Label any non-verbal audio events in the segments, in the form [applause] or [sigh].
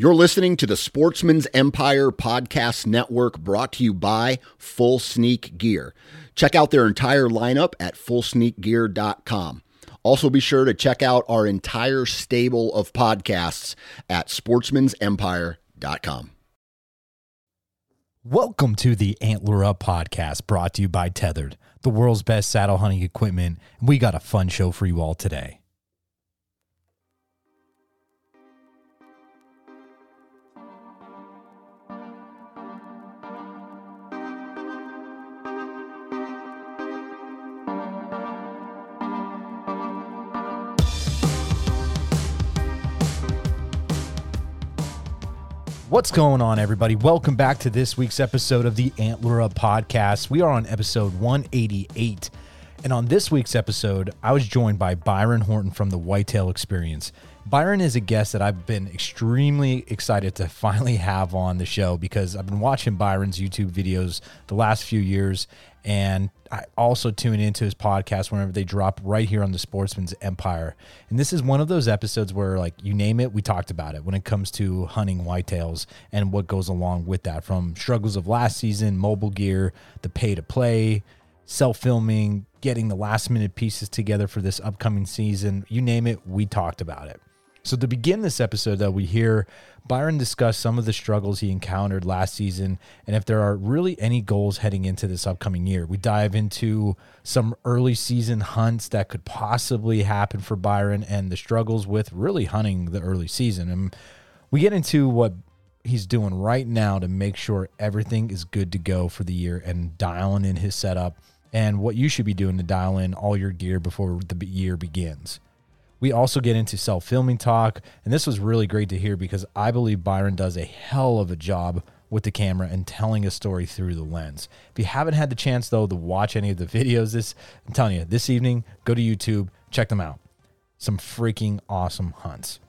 You're listening to the Sportsman's Empire Podcast Network brought to you by Full Sneak Gear. Check out their entire lineup at fullsneakgear.com. Also, be sure to check out our entire stable of podcasts at sportsmansempire.com. Welcome to the Antler Up podcast brought to you by Tethered, the world's best saddle hunting equipment. We got a fun show for you all today. What's going on, everybody? Welcome back to this week's episode of the Antler Up Podcast. We are on episode 188. And on this week's episode, I was joined by Byron Horton from the Whitetail Experience. Byron is a guest that I've been extremely excited to [laughs] finally have on the show because I've been watching Byron's YouTube videos the last few years and I also tune into his podcast whenever they drop right here on the Sportsman's Empire. And this is one of those episodes where, like, you name it, we talked about it when it comes to hunting whitetails and what goes along with that from struggles of last season, mobile gear, the pay to play, self filming, getting the last minute pieces together for this upcoming season. You name it, we talked about it. So, to begin this episode, though, we hear Byron discuss some of the struggles he encountered last season and if there are really any goals heading into this upcoming year. We dive into some early season hunts that could possibly happen for Byron and the struggles with really hunting the early season. And we get into what he's doing right now to make sure everything is good to go for the year and dialing in his setup and what you should be doing to dial in all your gear before the year begins. We also get into self filming talk, and this was really great to hear because I believe Byron does a hell of a job with the camera and telling a story through the lens. If you haven't had the chance though to watch any of the [laughs] videos, this I'm telling you, this evening, go to YouTube, check them out. Some freaking awesome hunts.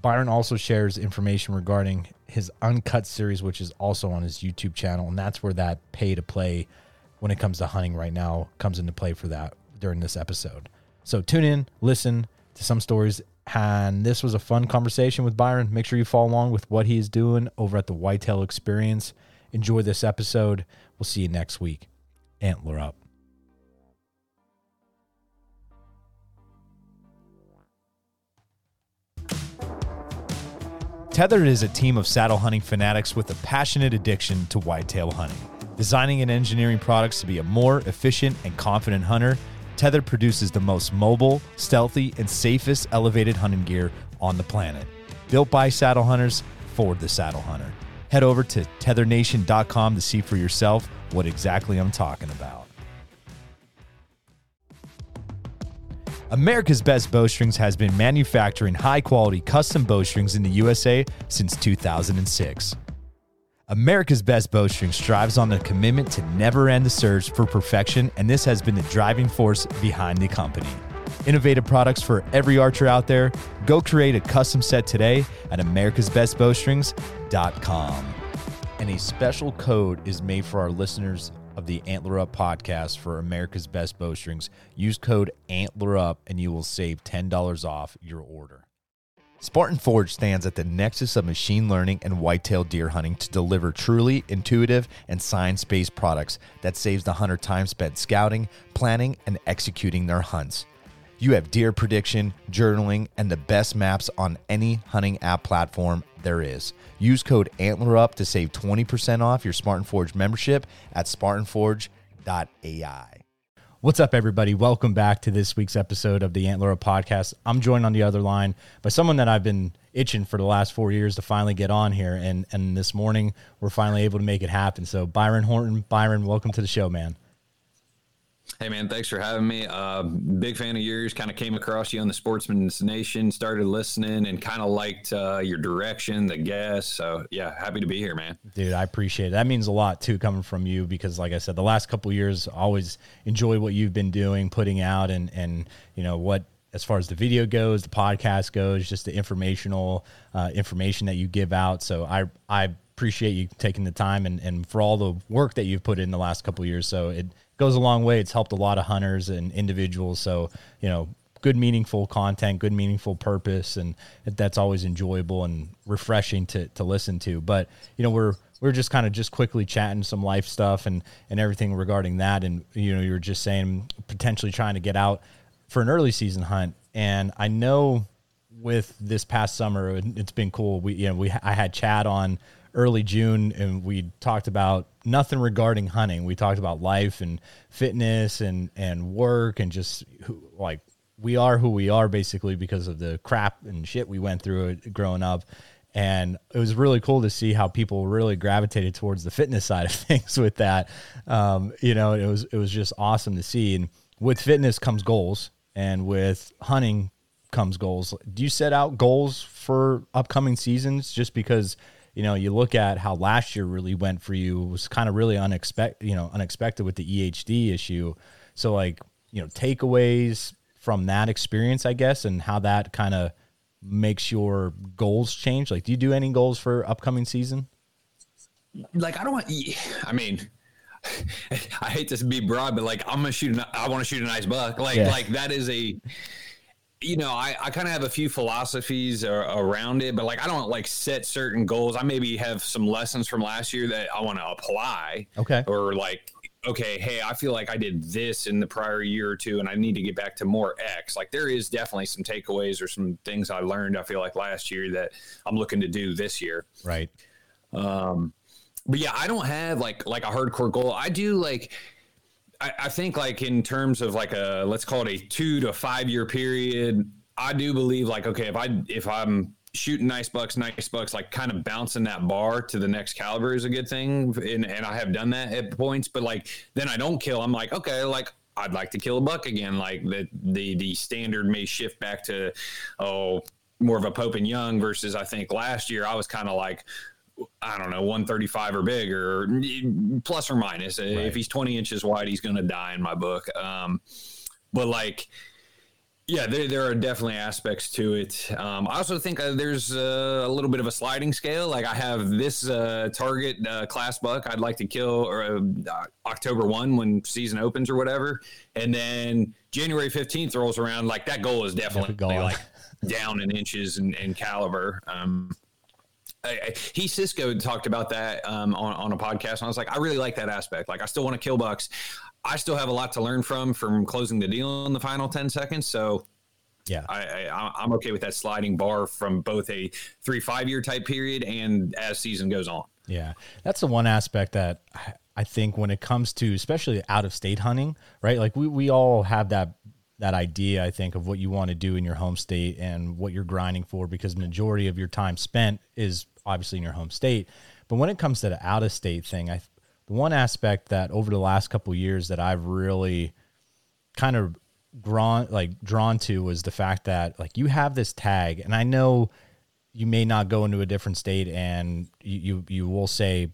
Byron also shares information regarding his uncut series, which is also on his YouTube channel, and that's where that pay to play when it comes to hunting right now comes into play for that during this episode. So tune in, listen, to some stories. And this was a fun conversation with Byron. Make sure you follow along with what he's doing over at the Whitetail Experience. Enjoy this episode. We'll see you next week. Antler up. Tethered is a team of saddle hunting fanatics with a passionate addiction to whitetail hunting. Designing and engineering products to be a more efficient and confident hunter Tether produces the most mobile, stealthy, and safest elevated hunting gear on the planet. Built by saddle hunters for the saddle hunter. Head over to tethernation.com to see for yourself what exactly I'm talking about. America's Best Bowstrings has been manufacturing high quality custom bowstrings in the USA since 2006. America's Best Bowstring strives on the commitment to never end the search for perfection, and this has been the driving force behind the company. Innovative products for every archer out there. Go create a custom set today at americasbestbowstrings.com. And a special code is made for our listeners of the Antler Up podcast for America's Best Bowstrings. Use code Antler Up and you will save $10 off your order. Spartan Forge stands at the nexus of machine learning and whitetail deer hunting to deliver truly intuitive and science based products that saves the hunter time spent scouting, planning, and executing their hunts. You have deer prediction, journaling, and the best maps on any hunting app platform there is. Use code ANTLERUP to save 20% off your Spartan Forge membership at spartanforge.ai. What's up, everybody? Welcome back to this week's episode of the Antler Podcast. I'm joined on the other line by someone that I've been itching for the last four years to finally get on here, and and this morning we're finally able to make it happen. So, Byron Horton, Byron, welcome to the show, man. Hey man, thanks for having me. Uh, big fan of yours. Kind of came across you on the Sportsman's Nation, started listening, and kind of liked uh, your direction, the guests. So yeah, happy to be here, man. Dude, I appreciate it. That means a lot too, coming from you, because like I said, the last couple years, always enjoy what you've been doing, putting out, and and you know what as far as the video goes, the podcast goes, just the informational uh, information that you give out. So I I appreciate you taking the time and, and for all the work that you've put in the last couple years. So it goes a long way. It's helped a lot of hunters and individuals. So, you know, good meaningful content, good meaningful purpose, and that's always enjoyable and refreshing to to listen to. But you know, we're we're just kind of just quickly chatting some life stuff and and everything regarding that, and you know, you're just saying potentially trying to get out for an early season hunt, and I know with this past summer, it's been cool. We you know we I had Chad on early June and we talked about nothing regarding hunting. We talked about life and fitness and and work and just who, like we are who we are basically because of the crap and shit we went through growing up. And it was really cool to see how people really gravitated towards the fitness side of [laughs] things with that. Um, you know, it was it was just awesome to see. And with fitness comes goals, and with hunting comes goals. Do you set out goals for upcoming seasons just because you know you look at how last year really went for you it was kind of really unexpected, you know, unexpected with the EHD issue. So like, you know, takeaways, from that experience, I guess, and how that kind of makes your goals change? Like, do you do any goals for upcoming season? Like, I don't want. I mean, [laughs] I hate to be broad, but like, I'm gonna shoot. I want to shoot a nice buck. Like, yeah. like that is a. You know, I, I kind of have a few philosophies around it, but like I don't like set certain goals. I maybe have some lessons from last year that I want to apply. Okay. Or like okay, hey, I feel like I did this in the prior year or two and I need to get back to more X. Like there is definitely some takeaways or some things I learned, I feel like last year that I'm looking to do this year. Right. Um, but yeah, I don't have like like a hardcore goal. I do like I, I think like in terms of like a let's call it a two to five year period, I do believe like okay, if I if I'm shooting nice bucks, nice bucks, like kind of bouncing that bar to the next caliber is a good thing. And, and I have done that at points, but like then I don't kill. I'm like, okay, like I'd like to kill a buck again. Like the the the standard may shift back to oh more of a Pope and Young versus I think last year I was kind of like I don't know 135 or bigger, plus or minus. Right. If he's 20 inches wide, he's going to die in my book. Um, but like yeah, there, there are definitely aspects to it. Um, I also think uh, there's uh, a little bit of a sliding scale. Like I have this uh, target uh, class buck I'd like to kill or uh, October 1 when season opens or whatever. And then January 15th rolls around. Like that goal is definitely like down in inches and, and caliber. Um, I, I, he Cisco talked about that um, on, on a podcast. And I was like, I really like that aspect. Like I still want to kill bucks. I still have a lot to learn from from closing the deal in the final ten seconds. So yeah, I, I am okay with that sliding bar from both a three five year type period and as season goes on. Yeah, that's the one aspect that I think when it comes to especially out of state hunting, right? Like we we all have that that idea I think of what you want to do in your home state and what you're grinding for because majority of your time spent is obviously in your home state. But when it comes to the out of state thing, I the one aspect that over the last couple years that I've really kind of drawn like drawn to was the fact that like you have this tag and I know you may not go into a different state and you you, you will say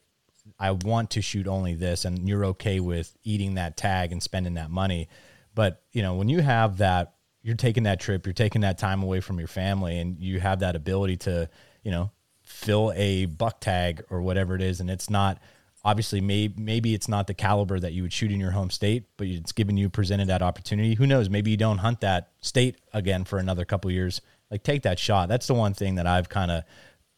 I want to shoot only this and you're okay with eating that tag and spending that money but you know when you have that you're taking that trip you're taking that time away from your family and you have that ability to you know fill a buck tag or whatever it is and it's not obviously maybe maybe it's not the caliber that you would shoot in your home state but it's given you presented that opportunity. Who knows? Maybe you don't hunt that state again for another couple years. Like take that shot. That's the one thing that i've kind of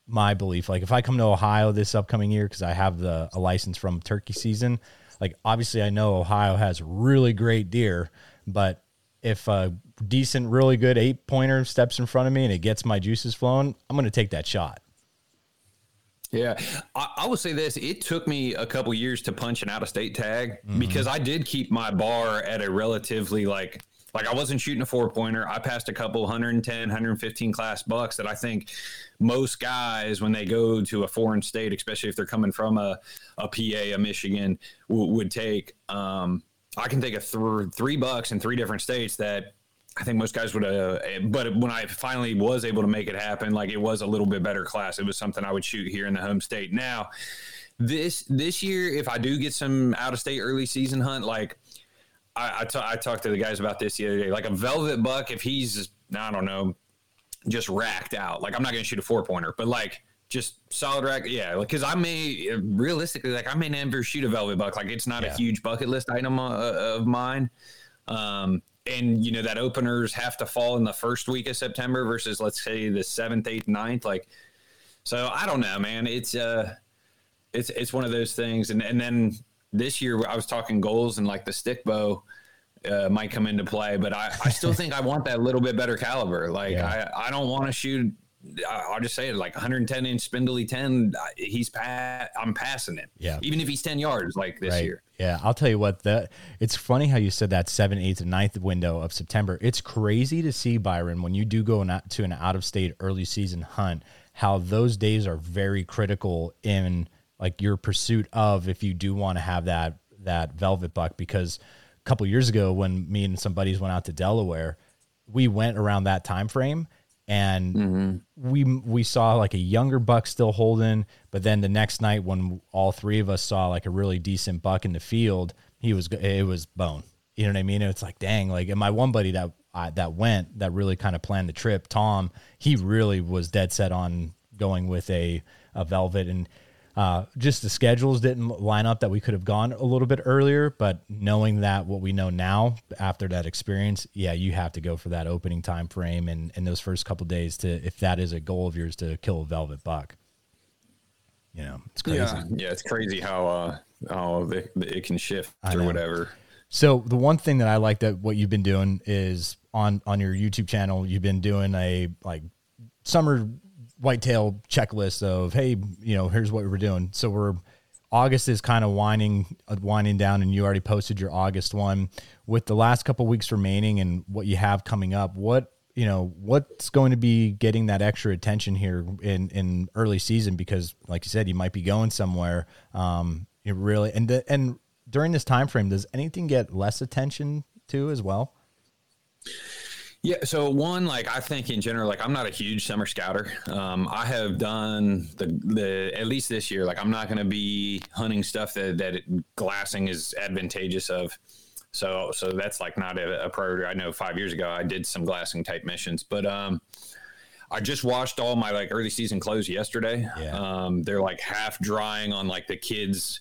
my belief like if i come to ohio this upcoming year because i have the a license from turkey season like obviously i know ohio has really great deer but if a decent really good eight pointer steps in front of me and it gets my juices flowing i'm going to take that shot yeah, I, I will say this: it took me a couple years to punch an out-of-state tag mm-hmm. because I did keep my bar at a relatively like like I wasn't shooting a four pointer. I passed a couple 110, 115 class bucks that I think most guys, when they go to a foreign state, especially if they're coming from a, a PA, a Michigan, w- would take. Um, I can take a th- three bucks in three different states that I think most guys would uh, but when I finally was able to make it happen, like it was a little bit better class. It was something I would shoot here in the home state. Now, this this year, if I do get some out of state early season hunt, like I, I, t- I talked to the guys about this the other day, like a velvet buck, if he's I don't know, just racked out, like I'm not going to shoot a four pointer, but like just solid rack, yeah, like because I may realistically, like I may never shoot a velvet buck, like it's not yeah. a huge bucket list item uh, of mine. Um, and you know that openers have to fall in the first week of September versus let's say the seventh, eighth, ninth. Like, so I don't know, man. It's uh, it's it's one of those things. And and then this year I was talking goals and like the stick bow. Uh, might come into play, but I, I still think I want that little bit better caliber. Like yeah. I, I don't want to shoot I'll just say it like 110 inch spindly 10. He's pa- I'm passing it. Yeah. Even if he's 10 yards like this right. year. Yeah. I'll tell you what, that it's funny how you said that seven, eighth, and ninth window of September. It's crazy to see Byron when you do go not to an out of state early season hunt, how those days are very critical in like your pursuit of if you do want to have that that velvet buck because couple years ago when me and some buddies went out to Delaware, we went around that time frame and mm-hmm. we we saw like a younger buck still holding but then the next night when all three of us saw like a really decent buck in the field he was it was bone you know what i mean it's like dang like and my one buddy that uh, that went that really kind of planned the trip tom he really was dead set on going with a a velvet and uh, just the schedules didn't line up that we could have gone a little bit earlier, but knowing that what we know now after that experience, yeah, you have to go for that opening time frame and, and those first couple days to if that is a goal of yours to kill a velvet buck. You know, it's crazy. Yeah, yeah it's crazy how uh how it, it can shift or whatever. So the one thing that I like that what you've been doing is on on your YouTube channel, you've been doing a like summer whitetail checklist of hey, you know, here's what we're doing. So we're August is kind of winding uh, winding down, and you already posted your August one. With the last couple weeks remaining and what you have coming up, what you know, what's going to be getting that extra attention here in in early season? Because, like you said, you might be going somewhere. Um, you really and the, and during this time frame, does anything get less attention to as well? Yeah. So one, like I think in general, like I'm not a huge summer scouter. Um, I have done the the at least this year. Like I'm not going to be hunting stuff that that it, glassing is advantageous of. So so that's like not a, a, priority. I know five years ago I did some glassing type missions, but um, I just washed all my like early season clothes yesterday. Yeah. Um, they're like half drying on like the kids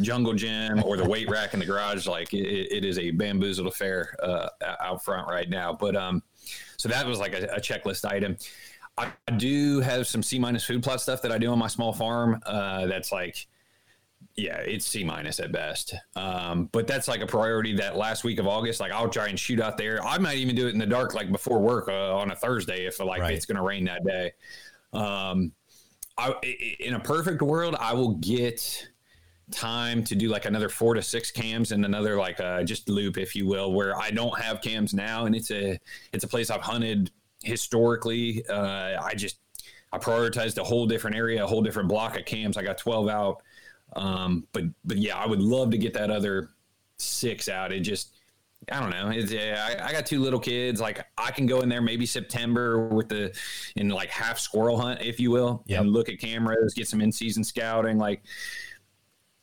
jungle gym or the weight rack in the garage. Like it, it is a bamboozled affair uh, out front right now. But um, so that was like a, a checklist item. I, do have some C minus food plot stuff that I do on my small farm. Uh, that's like, yeah, it's C minus at best. Um, but that's like a priority that last week of August, like I'll try and shoot out there. I might even do it in the dark, like before work uh, on a Thursday if like right. it's going to rain that day. Um, I, in a perfect world, I will get time to do like another four to six cams and another like uh, just loop, if you will, where I don't have cams now, and it's a it's a place I've hunted historically. Uh, I just I prioritized a whole different area, a whole different block of cams. I got twelve out, um, but but yeah, I would love to get that other six out. It just I don't know. It's, yeah, I, I, got two little kids. Like I can go in there maybe September with the in like half squirrel hunt, if you will, yep. and look at cameras, get some in season scouting. Like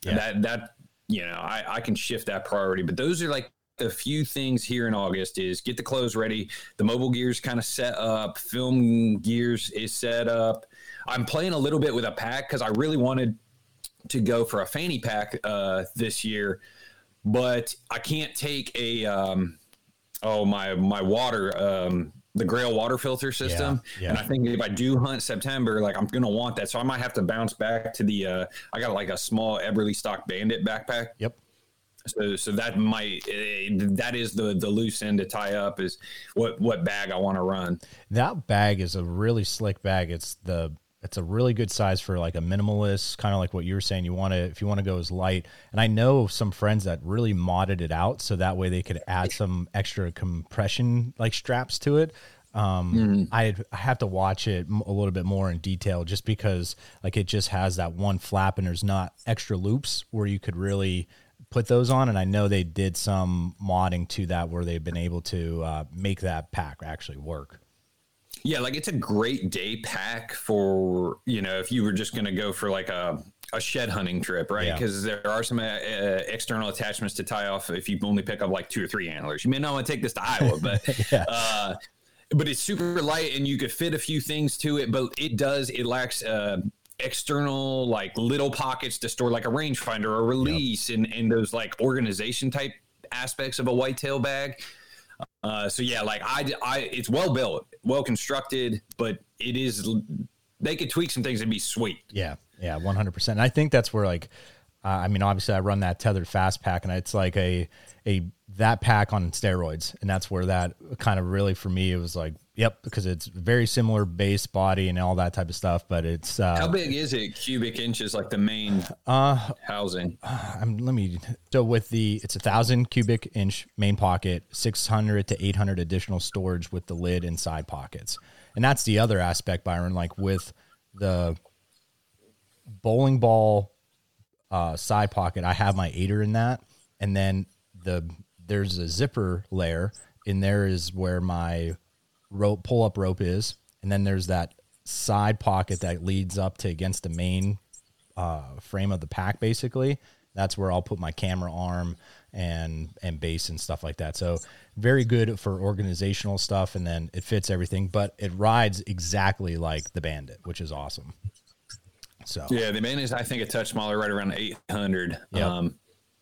yeah. That that you know, I, I can shift that priority. But those are like a few things here in August is get the clothes ready. The mobile gears kind of set up. Film gears is set up. I'm playing a little bit with a pack because I really wanted to go for a fanny pack uh, this year, but I can't take a um, oh my my water um, the Grayl water filter system. Yeah, yeah. And I think if I do hunt September, like I'm gonna want that. So I might have to bounce back to the uh I got like a small Eberlestock Bandit backpack. Yep. So so that might uh, that is the the loose end to tie up is what what bag I want to run. That bag is a really slick bag. It's the it's a really good size for like a minimalist, kind of like what you were saying. You want to, if you want to go as light. And I know some friends that really modded it out so that way they could add some extra compression like straps to it. Um, mm. I I have to watch it a little bit more in detail just because like it just has that one flap and there's not extra loops where you could really put those on. And I know they did some modding to that where they've been able to uh, make that pack actually work. Yeah, like it's a great day pack for you know if you were just going to go for like a a shed hunting trip, right? Because yeah. there are some uh, uh, external attachments to tie off if you only pick up like two or three antlers. You may not want to take this to Iowa, [laughs] but yeah. uh, but it's super light and you could fit a few things to it. But it does it lacks. Uh, external like little pockets to store like a rangefinder or release yep. and, and those like organization type aspects of a whitetail bag Uh, so yeah, like I, I, it's well built, well constructed, but it is. They could tweak some things and be sweet. Yeah, yeah, one hundred percent. I think that's where like, uh, I mean, obviously I run that tethered fast pack, and it's like a a that pack on steroids, and that's where that kind of really for me it was like, yep, because it's very similar base body and all that type of stuff, but it's uh, how big is it cubic inches like the main uh housing? [sighs] I'm, let me so with the it's a thousand cubic inch main pocket, six hundred to eight hundred additional storage with the lid and side pockets, and that's the other aspect, Byron. Like with the bowling ball uh, side pocket, I have my aider in that, and then the there's a zipper layer in there is where my rope pull up rope is, and then there's that side pocket that leads up to against the main uh, frame of the pack. Basically, that's where I'll put my camera arm and and base and stuff like that. So very good for organizational stuff, and then it fits everything, but it rides exactly like the Bandit, which is awesome. So yeah, the Bandit is I think a touch smaller, right around eight hundred. Yep. Um,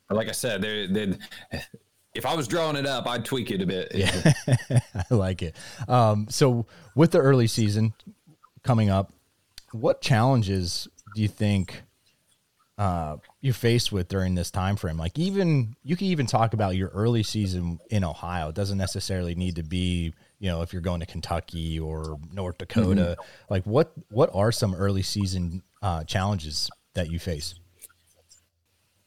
like I said, they they if I was drawing it up, I'd tweak it a bit. Yeah, [laughs] I like it. Um, so with the early season coming up, what challenges do you think uh, you're faced with during this time frame? Like even you can even talk about your early season in Ohio. It doesn't necessarily need to be you know if you're going to Kentucky or North Dakota. Mm-hmm. Like what what are some early season uh, challenges that you face?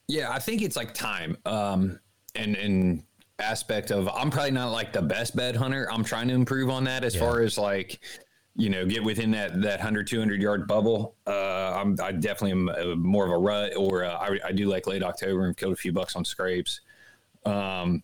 Yeah, I think it's like time. Um, and and aspect of I'm probably not like the best bed hunter. I'm trying to improve on that as yeah. far as like you know get within that that 100 200 yard bubble. Uh, I'm I definitely am a, uh, more of a rut or uh, I, I do like late October and killed a few bucks on scrapes. Um,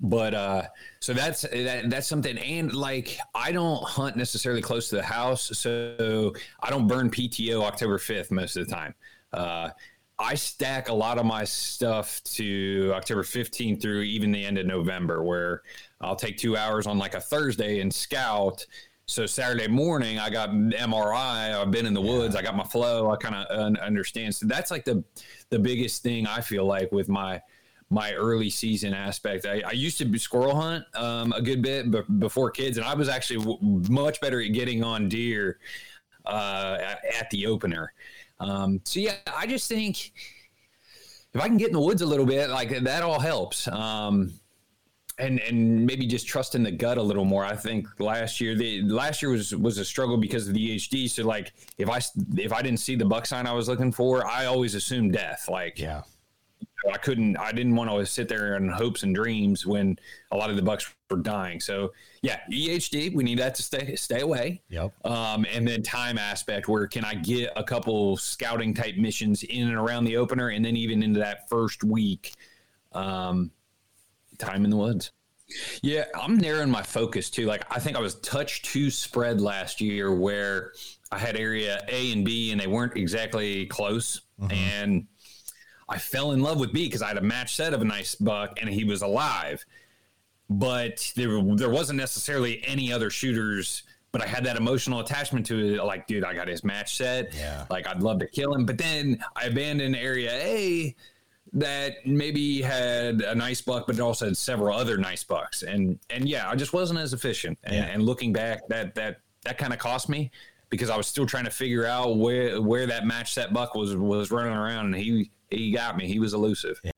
but uh, so that's that, that's something and like i don't hunt necessarily close to the house so i don't burn pto october 5th most of the time uh, I stack a lot of my stuff to October 15th through even the end of November, where I'll take two hours on like a Thursday and scout. So Saturday morning, I got MRI. I've been in the woods. I got my flow. I kind of understand. So that's like the the biggest thing I feel like with my my early season aspect. I, I used to squirrel hunt um, a good bit but before kids, and I was actually w- much better at getting on deer uh, at the opener. Um, so yeah, I just think if I can get in the woods a little bit, like that all helps. Um, and and maybe just trust in the gut a little more. I think last year the last year was was a struggle because of the EHD. So like if I if I didn't see the buck sign I was looking for, I always assumed death. Like yeah, I couldn't, I didn't want to sit there in hopes and dreams when a lot of the bucks were dying. So yeah, EHD, we need that to stay, stay away. Yep. Um, and then time aspect where can I get a couple scouting type missions in and around the opener and then even into that first week, um, time in the woods. Yeah, I'm narrowing my focus too. Like I think I was touch two spread last year where I had area A and B and they weren't exactly close. Mm-hmm. And I fell in love with B because I had a match set of a nice buck and he was alive. But there, there wasn't necessarily any other shooters, but I had that emotional attachment to it. Like, dude, I got his match set. Yeah. Like, I'd love to kill him. But then I abandoned area A that maybe had a nice buck, but it also had several other nice bucks. And, and yeah, I just wasn't as efficient. And, yeah. and looking back, that, that, that kind of cost me because I was still trying to figure out where, where that match set buck was, was running around. And he, he got me. He was elusive. Yeah.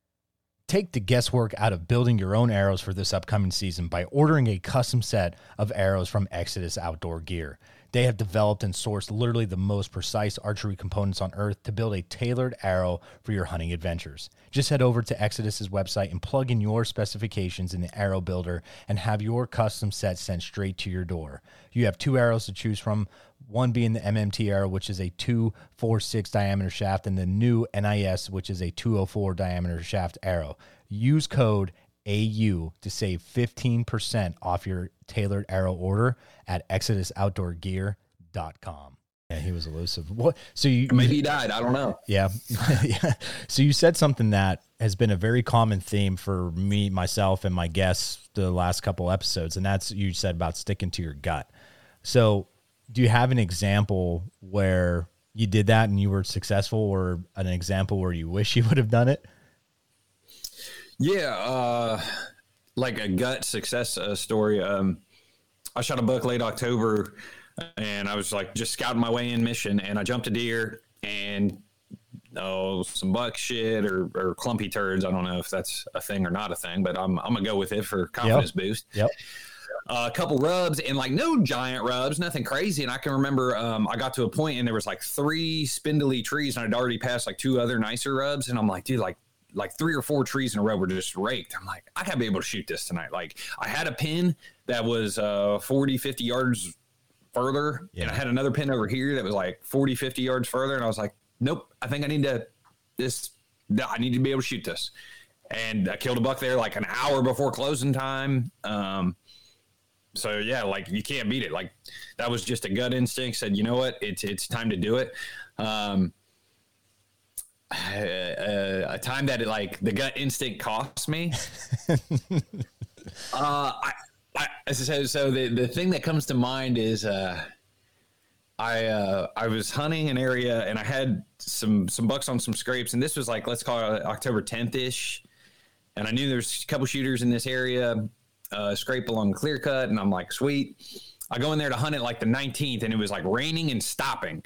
Take the guesswork out of building your own arrows for this upcoming season by ordering a custom set of arrows from Exodus Outdoor Gear. They have developed and sourced literally the most precise archery components on earth to build a tailored arrow for your hunting adventures. Just head over to Exodus's website and plug in your specifications in the arrow builder and have your custom set sent straight to your door. You have two arrows to choose from, one being the MMT arrow, which is a 246 diameter shaft, and the new NIS, which is a 204 diameter shaft arrow. Use code AU to save 15% off your tailored arrow order at exodusoutdoorgear.com. Yeah, he was elusive. What? So you maybe he died. I don't know. Yeah, [laughs] yeah. So you said something that has been a very common theme for me, myself, and my guests the last couple episodes, and that's you said about sticking to your gut. So do you have an example where you did that and you were successful or an example where you wish you [laughs] would have done it? Yeah. Uh, like a gut success uh, story. Um, I shot a buck late October, and I was like just scouting my way in mission, and I jumped a deer and oh some buck shit or, or clumpy turds. I don't know if that's a thing or not a thing, but I'm I'm gonna go with it for confidence yep. boost. Yep. Uh, a couple rubs and like no giant rubs, nothing crazy. And I can remember um, I got to a point and there was like three spindly trees and I'd already passed like two other nicer rubs. And I'm like, dude, like like three or four trees in a row were just raked. I'm like, I gotta be able to shoot this tonight. Like I had a pin that was uh 40, 50 yards further. Yeah. And I had another pin over here that was like 40, 50 yards further. And I was like, nope, I think I need to this I need to be able to shoot this. And I killed a buck there like an hour before closing time. Um so yeah, like you can't beat it. Like that was just a gut instinct. Said, you know what, it's it's time to do it. Um, uh, a time that it, like the gut instinct cost me. [laughs] uh, I, I so so the the thing that comes to mind is uh, I uh, I was hunting an area and I had some some bucks on some scrapes and this was like let's call it October 10th ish, and I knew there's a couple shooters in this area uh, scrape along clear cut, and I'm like, sweet. I go in there to hunt it like the 19th, and it was like raining and stopping.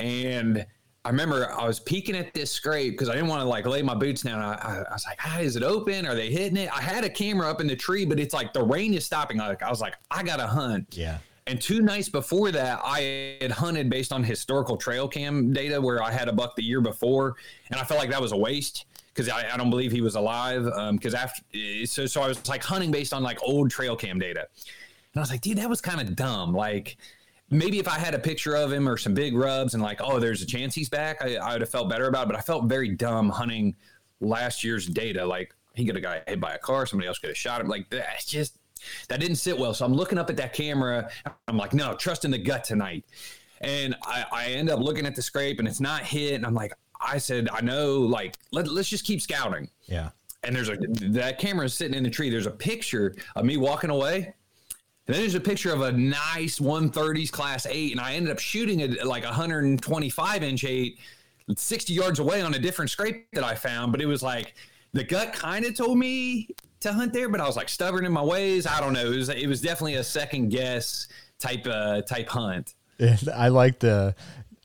And I remember I was peeking at this scrape because I didn't want to like lay my boots down. I, I, I was like, ah, is it open? Are they hitting it? I had a camera up in the tree, but it's like the rain is stopping. Like I was like, I gotta hunt. Yeah. And two nights before that, I had hunted based on historical trail cam data where I had a buck the year before, and I felt like that was a waste because I, I, don't believe he was alive. Because um, after, so so I was like hunting based on like old trail cam data, and I was like, dude, that was kind of dumb. Like maybe if I had a picture of him or some big rubs and like, oh, there's a chance he's back, I, I would have felt better about it. But I felt very dumb hunting last year's data. Like he could have got hit by a car, somebody else could have shot him. Like that's just that didn't sit well. So I'm looking up at that camera. I'm like, no, trust in the gut tonight. And I, I end up looking at the scrape and it's not hit. And I'm like, I said, I know, like, let, let's just keep scouting. Yeah. And there's a, that camera is sitting in the tree. There's a picture of me walking away. And then there's a picture of a nice 130s class eight. And I ended up shooting it like 125 inch eight, 60 yards away on a different scrape that I found. But it was like, the gut kind of told me to hunt there, but I was like stubborn in my ways. I don't know. It was, it was definitely a second guess type, uh, type hunt. [laughs] I like the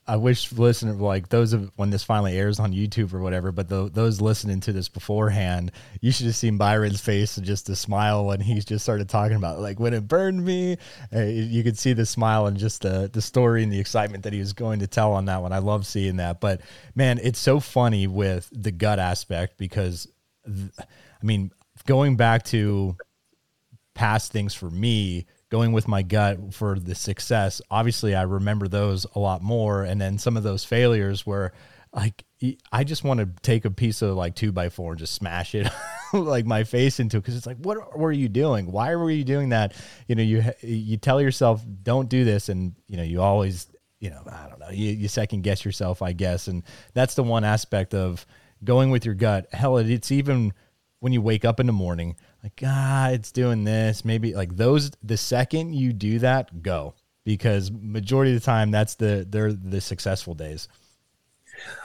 I wish listener like those of when this finally airs on YouTube or whatever, but the, those listening to this beforehand, you should have seen Byron's face and just the smile when he just started talking about like when it burned me. Uh, you could see the smile and just the the story and the excitement that he was going to tell on that one. I love seeing that, but man, it's so funny with the gut aspect because, th- I mean, going back to past things for me going with my gut for the success, obviously I remember those a lot more. And then some of those failures where like I just want to take a piece of like two by four and just smash it [laughs] like my face into it. because it's like what were you doing? Why were you doing that? You know, you you tell yourself don't do this, and you know you always you know I don't know you, you second guess yourself, I guess, and that's the one aspect of going with your gut. Hell, it's even when you wake up in the morning like ah it's doing this maybe like those the second you do that go because majority of the time that's the they're the successful days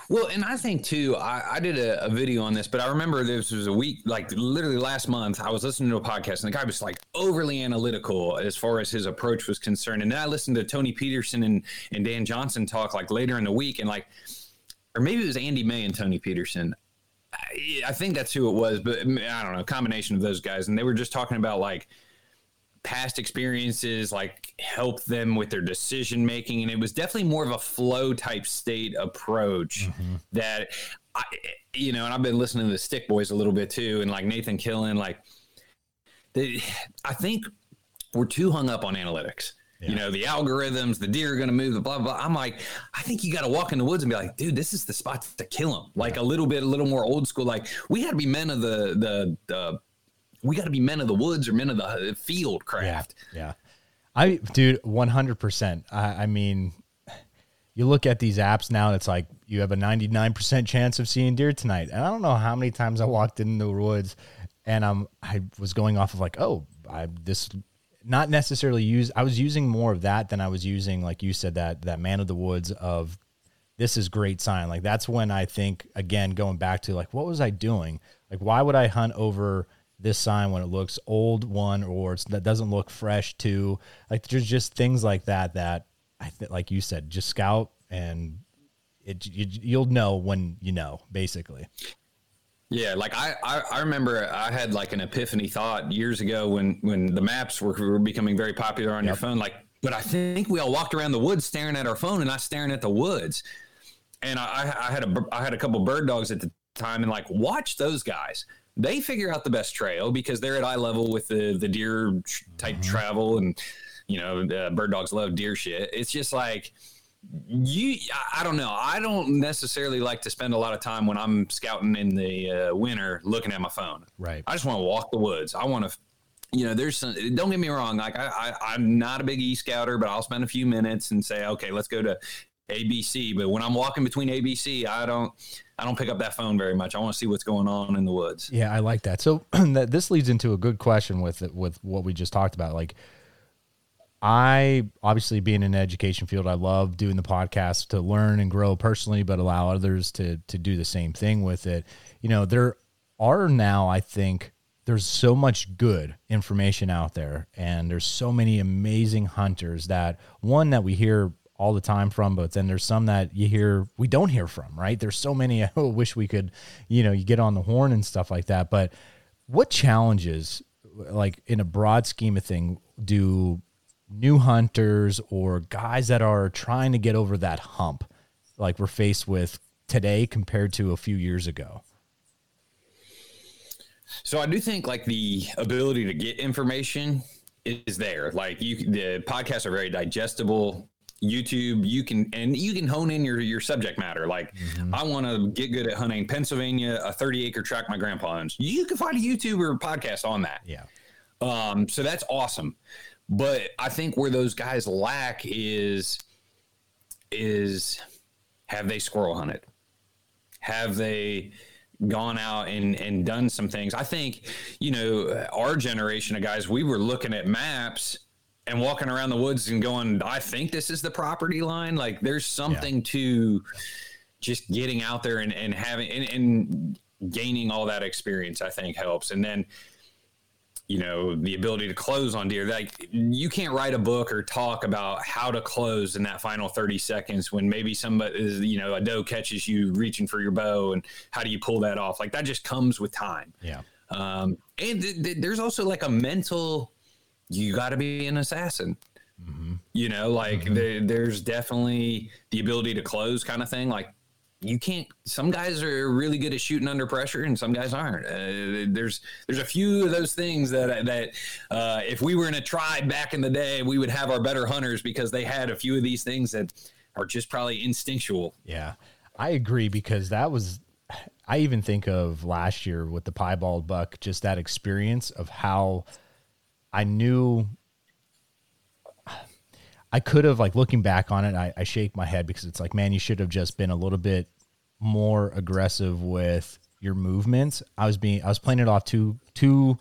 well, and I think too, I, I did a, a, video on this, but I remember this was a week, like literally last month, I was listening to a podcast and the guy was like overly analytical as far as his approach was concerned. And then I listened to Tony Peterson and, and Dan Johnson talk like later in the week and like, or maybe it was Andy May and Tony Peterson. I think that's who it was, but mm, I don't know, combination of those guys. And they were just talking about like past experiences, like help them with their decision making. And it was definitely more of a flow type state approach mm-hmm. that I, you know, and I've been listening to the Stick Boys a little bit too, and like Nathan Killen, like they, I think we're too hung up on analytics. Yeah. You know, the algorithms, the deer are going to move, the blah, blah. I'm like, I think you got to walk in the woods and be like, dude, this is the spot to kill them. Like a little bit, a little more old school. Like we got to be men of the, the, the, we got to be men of the woods or men of the uh, field craft. Yeah. yeah. I, dude, 100%. I, I mean, you look at these apps now, and it's like you have a 99% chance of seeing deer tonight. And I don't know how many times I walked in the woods and I'm, I was going off of like, oh, I, this not necessarily use I was using more of that than I was using like you said that that man of the woods of this is great sign like that's when I think again going back to like what was I doing like why would I hunt over this sign when it looks old one or that doesn't look fresh too. Like there's just things like that that I think, like you said, just scout and it you, you'll know when you know, basically. Yeah, like I, I, I, remember I had like an epiphany thought years ago when when the maps were, were becoming very popular on yep. your phone. Like, but I think we all walked around the woods staring at our phone and not staring at the woods. And I, I had a I had a couple bird dogs at the time and like watch those guys. They figure out the best trail because they're at eye level with the the deer type mm-hmm. travel and you know uh, bird dogs love deer shit. It's just like you i don't know. I don't necessarily like to spend a lot of time when i'm scouting in the uh, winter looking at my phone. Right. I just want to walk the woods. I want to you know there's some don't get me wrong like I, I i'm not a big e-scouter but i'll spend a few minutes and say okay let's go to abc but when i'm walking between abc i don't i don't pick up that phone very much. I want to see what's going on in the woods. Yeah i like that. So [clears throat] that this leads into a good question with with what we just talked about. Like I obviously being in education field, I love doing the podcast to learn and grow personally, but allow others to to do the same thing with it. You know, there are now, I think, there's so much good information out there, and there's so many amazing hunters that one that we hear all the time from, but then there's some that you hear we don't hear from, right? There's so many. [laughs] Oh, I wish we could, you know, you get on the horn and stuff like that. But what challenges, like in a broad scheme of thing, do new hunters or guys that are trying to get over that hump like we're faced with today compared to a few years ago? So I do think like the ability to get information is there. Like you, the podcasts are very digestible. YouTube, you can and you can hone in your your subject matter. Like mm-hmm. I want to get good at hunting Pennsylvania, a 30 acre tract my grandpa owns. You can find a YouTube or a podcast on that. Yeah. Um, so that's awesome. But I think where those guys lack is is have they squirrel hunted? Have they gone out and, and done some things? I think, you know, our generation of guys, we were looking at maps and walking around the woods and going, I think this is the property line. Like there's something yeah. to just getting out there and, and having and, and gaining all that experience, I think helps. And then you know the ability to close on deer. Like you can't write a book or talk about how to close in that final 30 seconds when maybe somebody is you know a doe catches you reaching for your bow and how do you pull that off? Like that just comes with time. Yeah. Um and th- th- there's also like a mental you got to be an assassin. Mm-hmm. you know like mm-hmm. there's definitely the ability to close kind of thing. Like you can't some guys are really good at shooting under pressure and some guys aren't. Uh, there's there's a few of those things that that uh, if we were in a tribe back in the day we would have our better hunters because they had a few of these things that are just probably instinctual. Yeah i agree because that was i even think of last year with the piebald buck just that experience of how i knew I could have like looking back on it, I, I shake my head because it's like, man, you should have just been a little bit more aggressive with your movements. I was being I was playing it off too too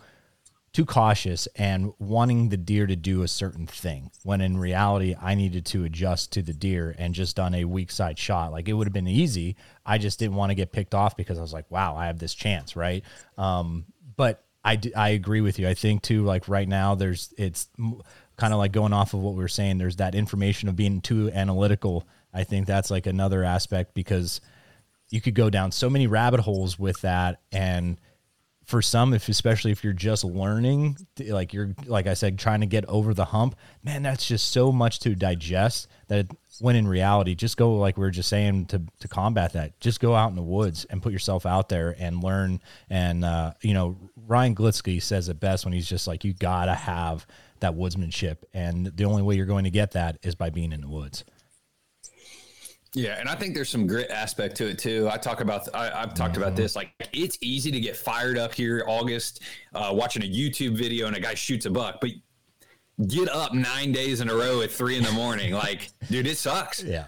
too cautious and wanting the deer to do a certain thing when in reality I needed to adjust to the deer and just done a weak side shot. Like it would have been easy. I just didn't want to get picked off because I was like, wow, I have this chance, right? Um, but I, I agree with you. I think too, like right now, there's it's kind of like going off of what we were saying, there's that information of being too analytical. I think that's like another aspect because you could go down so many rabbit holes with that. And for some, if especially if you're just learning, like you're like I said, trying to get over the hump, man, that's just so much to digest that when in reality, just go like we were just saying to to combat that. Just go out in the woods and put yourself out there and learn. And uh, you know, Ryan Glitzky says it best when he's just like, you gotta have that woodsmanship. And the only way you're going to get that is by being in the woods. Yeah, and I think there's some grit aspect to it too. I talk about I, have talked mm-hmm. about this. Like it's easy to get fired up here August, uh, watching a YouTube video and a guy shoots a buck, but get up nine days in a row at three in the morning, [laughs] like dude, it sucks. Yeah.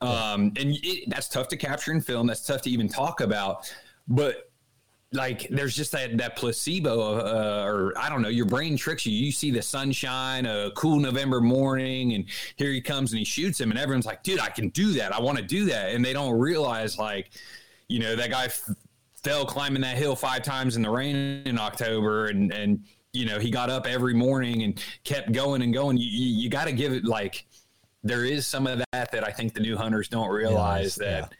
Um, and it, that's tough to capture in film. That's tough to even talk about. But like there's just that that placebo uh, or I don't know your brain tricks you you see the sunshine a cool November morning and here he comes and he shoots him and everyone's like dude I can do that I want to do that and they don't realize like you know that guy f- fell climbing that hill five times in the rain in October, and and you know he got up every morning and kept going and going. You you, you got to give it like there is some of that that I think the new hunters don't realize yeah, that. Yeah.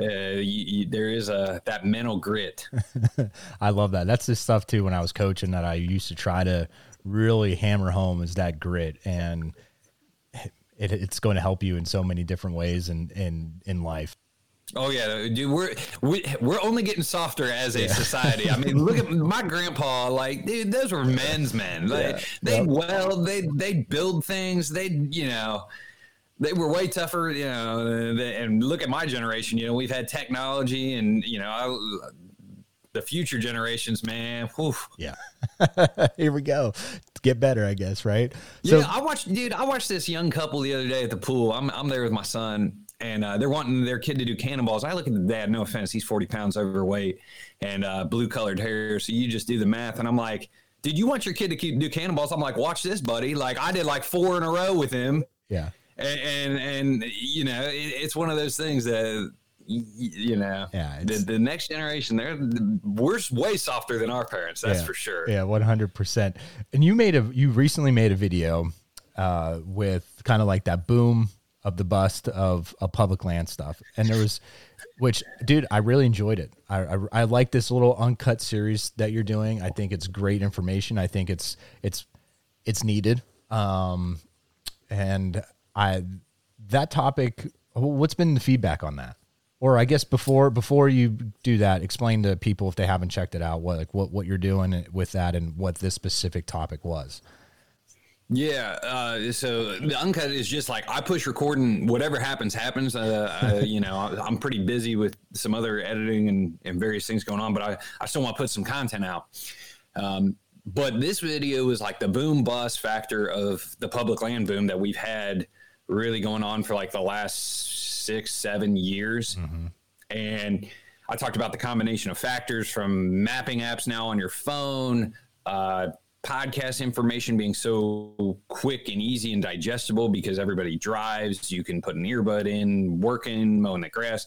Uh, you, you, there is a that mental grit. [laughs] I love that. That's the stuff too. When I was coaching, that I used to try to really hammer home is that grit, and it, it's going to help you in so many different ways and in, in life. Oh yeah, dude, we're we, are we are only getting softer as a yeah. society. I mean, look at my grandpa. Like, dude, those were men's men. Like, yeah. They yep. well, they they build things. They you know, they were way tougher. You know, and look at my generation. You know, we've had technology, and you know, I, the future generations, man. Whew. Yeah. [laughs] Here we go. Get better, I guess, right? So, yeah, I watched, dude. I watched this young couple the other day at the pool. I'm I'm there with my son, and uh, they're wanting their kid to do cannonballs. I look at the dad. No offense, he's 40 pounds overweight and uh, blue colored hair. So you just do the math, and I'm like, did you want your kid to keep do cannonballs? I'm like, watch this, buddy. Like I did like four in a row with him. Yeah. And and, and you know, it, it's one of those things that you know, yeah, the, the next generation, they're we're way softer than our parents. That's yeah, for sure. Yeah, one hundred percent. And you made a you recently made a video uh, with kind of like that boom of the bust of a public land stuff, and there was, which dude, I really enjoyed it. I, I I like this little uncut series that you're doing. I think it's great information. I think it's it's it's needed. Um, and I that topic. What's been the feedback on that? or I guess before before you do that, explain to people if they haven't checked it out what like what what you're doing with that and what this specific topic was. Yeah, uh, so the uncut is just like I push record and whatever happens happens. Uh, I, you know, I'm pretty busy with some other editing and, and various things going on, but I, I still want to put some content out. Um, but this video was like the boom bust factor of the public land boom that we've had really going on for like the last six, seven years. Mm-hmm. And I talked about the combination of factors from mapping apps now on your phone, uh, podcast information being so quick and easy and digestible because everybody drives. You can put an earbud in, working, mowing the grass.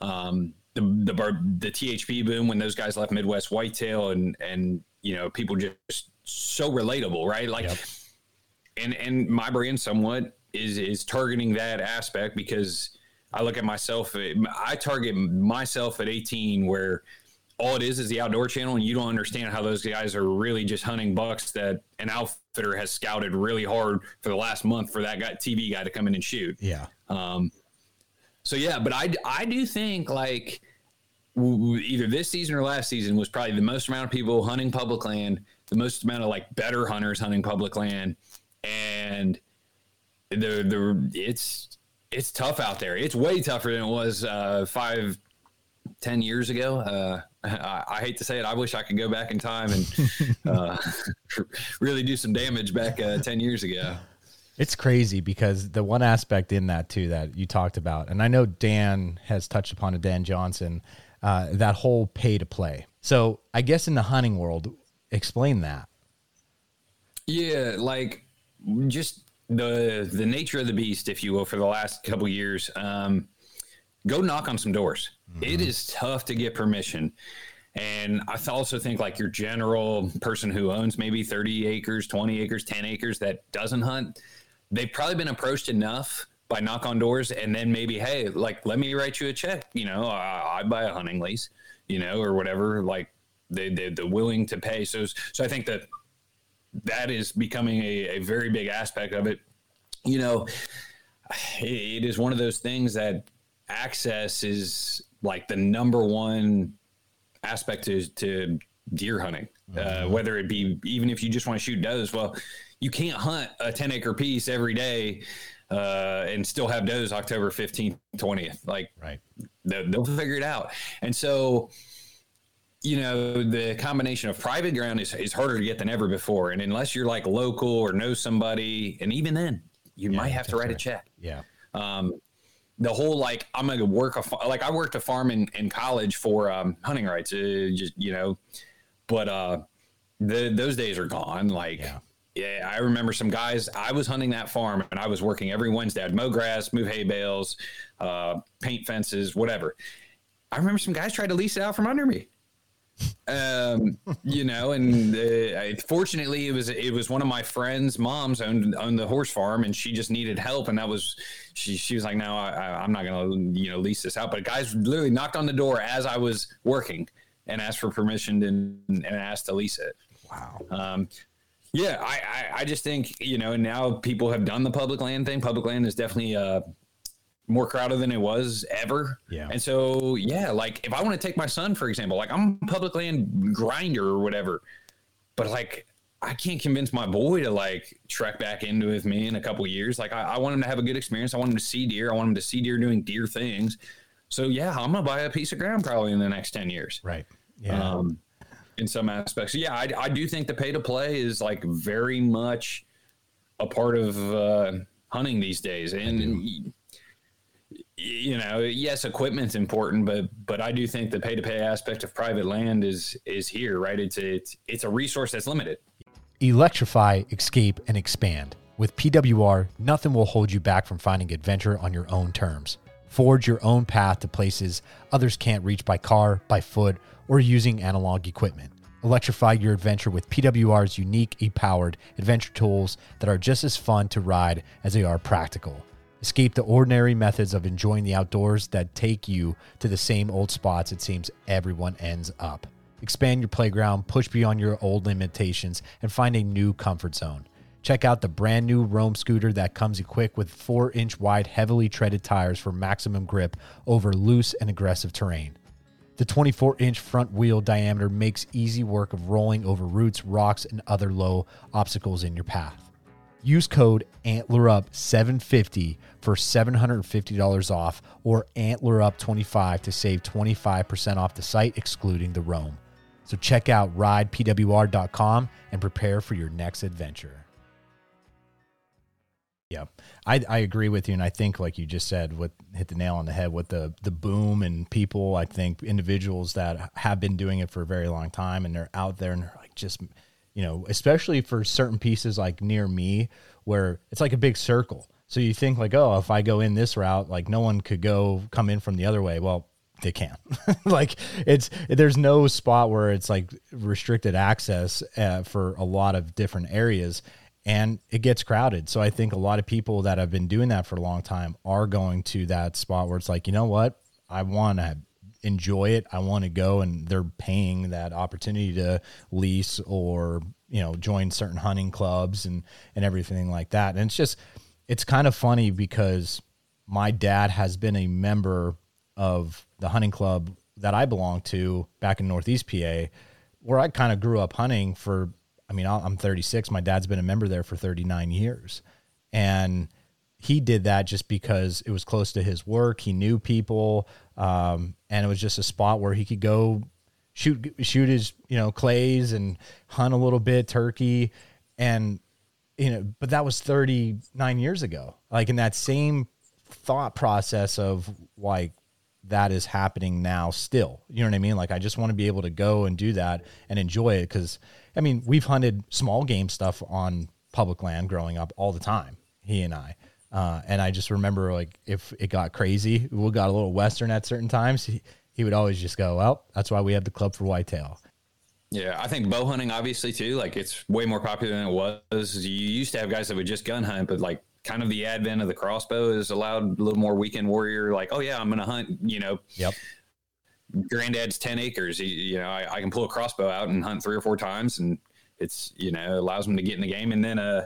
Um, the the the THP boom when those guys left Midwest Whitetail and and you know people just so relatable, right? Like, yep. and and my brand somewhat is is targeting that aspect because I look at myself, I target myself at 18, where all it is is the outdoor channel, and you don't understand how those guys are really just hunting bucks that an outfitter has scouted really hard for the last month for that guy, TV guy to come in and shoot. Yeah. Um, so yeah, but I, I do think like either this season or last season was probably the most amount of people hunting public land, the most amount of like better hunters hunting public land, and the the it's it's tough out there. It's way tougher than it was uh, five, ten years ago. Uh, [laughs] I, I, hate to say it. I wish I could go back in time and [laughs] uh, [laughs] really do some damage back uh, ten years ago. It's crazy because the one aspect in that too that you talked about, and I know Dan has touched upon it. Dan Johnson, uh, that whole pay to play. So I guess in the hunting world, explain that. Yeah, like just the the nature of the beast, if you will, for the last couple years. Um, go knock on some doors. Mm-hmm. It is tough to get permission. And I also think like your general person who owns maybe 30 acres, 20 acres, 10 acres that doesn't hunt, they've probably been approached enough by knock on doors and then maybe, hey, like, let me write you a check. You know, I, I buy a hunting lease, you know, or whatever. Like they, they, they're willing to pay. So, so I think that that is becoming a, a very big aspect of it. You know, it is one of those things that access is like the number one aspect to, to deer hunting. Uh, mm-hmm. Uh, whether it be even if you just want to shoot does, well, you can't hunt a 10 acre piece every day uh, and still have does October 15th, 20th. Like, right. They'll, they'll figure it out. And so, you know, the combination of private ground is, is harder to get than ever before. And unless you're like local or know somebody, and even then, you yeah, might have to write right. a check. Yeah. Um, the whole like I'm gonna work a like I worked a farm in, in college for um, hunting rights, uh, just you know, but uh, the those days are gone. Like, yeah. yeah. I remember some guys. I was hunting that farm and I was working every Wednesday. I'd mow grass, move hay bales, uh, paint fences, whatever I remember some guys tried to lease it out from under me. Um, you know, and uh, fortunately, it was it was one of my friends' moms owned owned the horse farm, and she just needed help, and that was she. She was like, "No, I, I'm not gonna you know lease this out." But guys literally knocked on the door as I was working and asked for permission and and asked to lease it. Wow. Um, yeah, I, I, I just think you know now people have done the public land thing. Public land is definitely uh, more crowded than it was ever. Yeah. And so yeah, like if I want to take my son for example, like I'm public land grinder or whatever, but like I can't convince my boy to like trek back into with me in a couple years. Like I, I want him to have a good experience. I want him to see deer. I want him to see deer doing deer things. So yeah, I'm gonna buy a piece of ground probably in the next ten years. Right. Yeah. Um, in some aspects, yeah, I, I do think the pay to play is like very much a part of uh, hunting these days, and you know, yes, equipment's important, but but I do think the pay to pay aspect of private land is is here, right? It's a, it's it's a resource that's limited. Electrify, escape, and expand. With PWR, nothing will hold you back from finding adventure on your own terms. Forge your own path to places others can't reach by car, by foot, or using analog equipment. Electrify your adventure with PWR's unique e powered adventure tools that are just as fun to ride as they are practical. Escape the ordinary methods of enjoying the outdoors that take you to the same old spots it seems everyone ends up. Expand your playground, push beyond your old limitations, and find a new comfort zone. Check out the brand new Roam scooter that comes equipped with 4 inch wide, heavily treaded tires for maximum grip over loose and aggressive terrain. The 24 inch front wheel diameter makes easy work of rolling over roots, rocks, and other low obstacles in your path. Use code AntlerUp750 for $750 off or AntlerUp25 to save 25% off the site, excluding the Roam. So check out ridepwr.com and prepare for your next adventure. Yeah, I, I agree with you, and I think like you just said, what hit the nail on the head with the the boom and people. I think individuals that have been doing it for a very long time, and they're out there and they're like just, you know, especially for certain pieces like near me where it's like a big circle. So you think like, oh, if I go in this route, like no one could go come in from the other way. Well, they can. [laughs] like it's there's no spot where it's like restricted access uh, for a lot of different areas and it gets crowded. So I think a lot of people that have been doing that for a long time are going to that spot where it's like, you know what? I want to enjoy it. I want to go and they're paying that opportunity to lease or, you know, join certain hunting clubs and and everything like that. And it's just it's kind of funny because my dad has been a member of the hunting club that I belong to back in Northeast PA, where I kind of grew up hunting for, I mean, I'm 36. My dad's been a member there for 39 years. And he did that just because it was close to his work. He knew people. Um, and it was just a spot where he could go shoot, shoot his, you know, clays and hunt a little bit, turkey. And, you know, but that was 39 years ago. Like in that same thought process of like, that is happening now still. You know what I mean? Like I just want to be able to go and do that and enjoy it cuz I mean, we've hunted small game stuff on public land growing up all the time, he and I. Uh, and I just remember like if it got crazy, we got a little western at certain times, he, he would always just go, "Well, that's why we have the club for whitetail." Yeah, I think bow hunting obviously too. Like it's way more popular than it was. You used to have guys that would just gun hunt, but like kind of the advent of the crossbow has allowed a little more weekend warrior like oh yeah i'm gonna hunt you know yep granddad's 10 acres he, you know I, I, can pull a crossbow out and hunt three or four times and it's you know allows them to get in the game and then uh,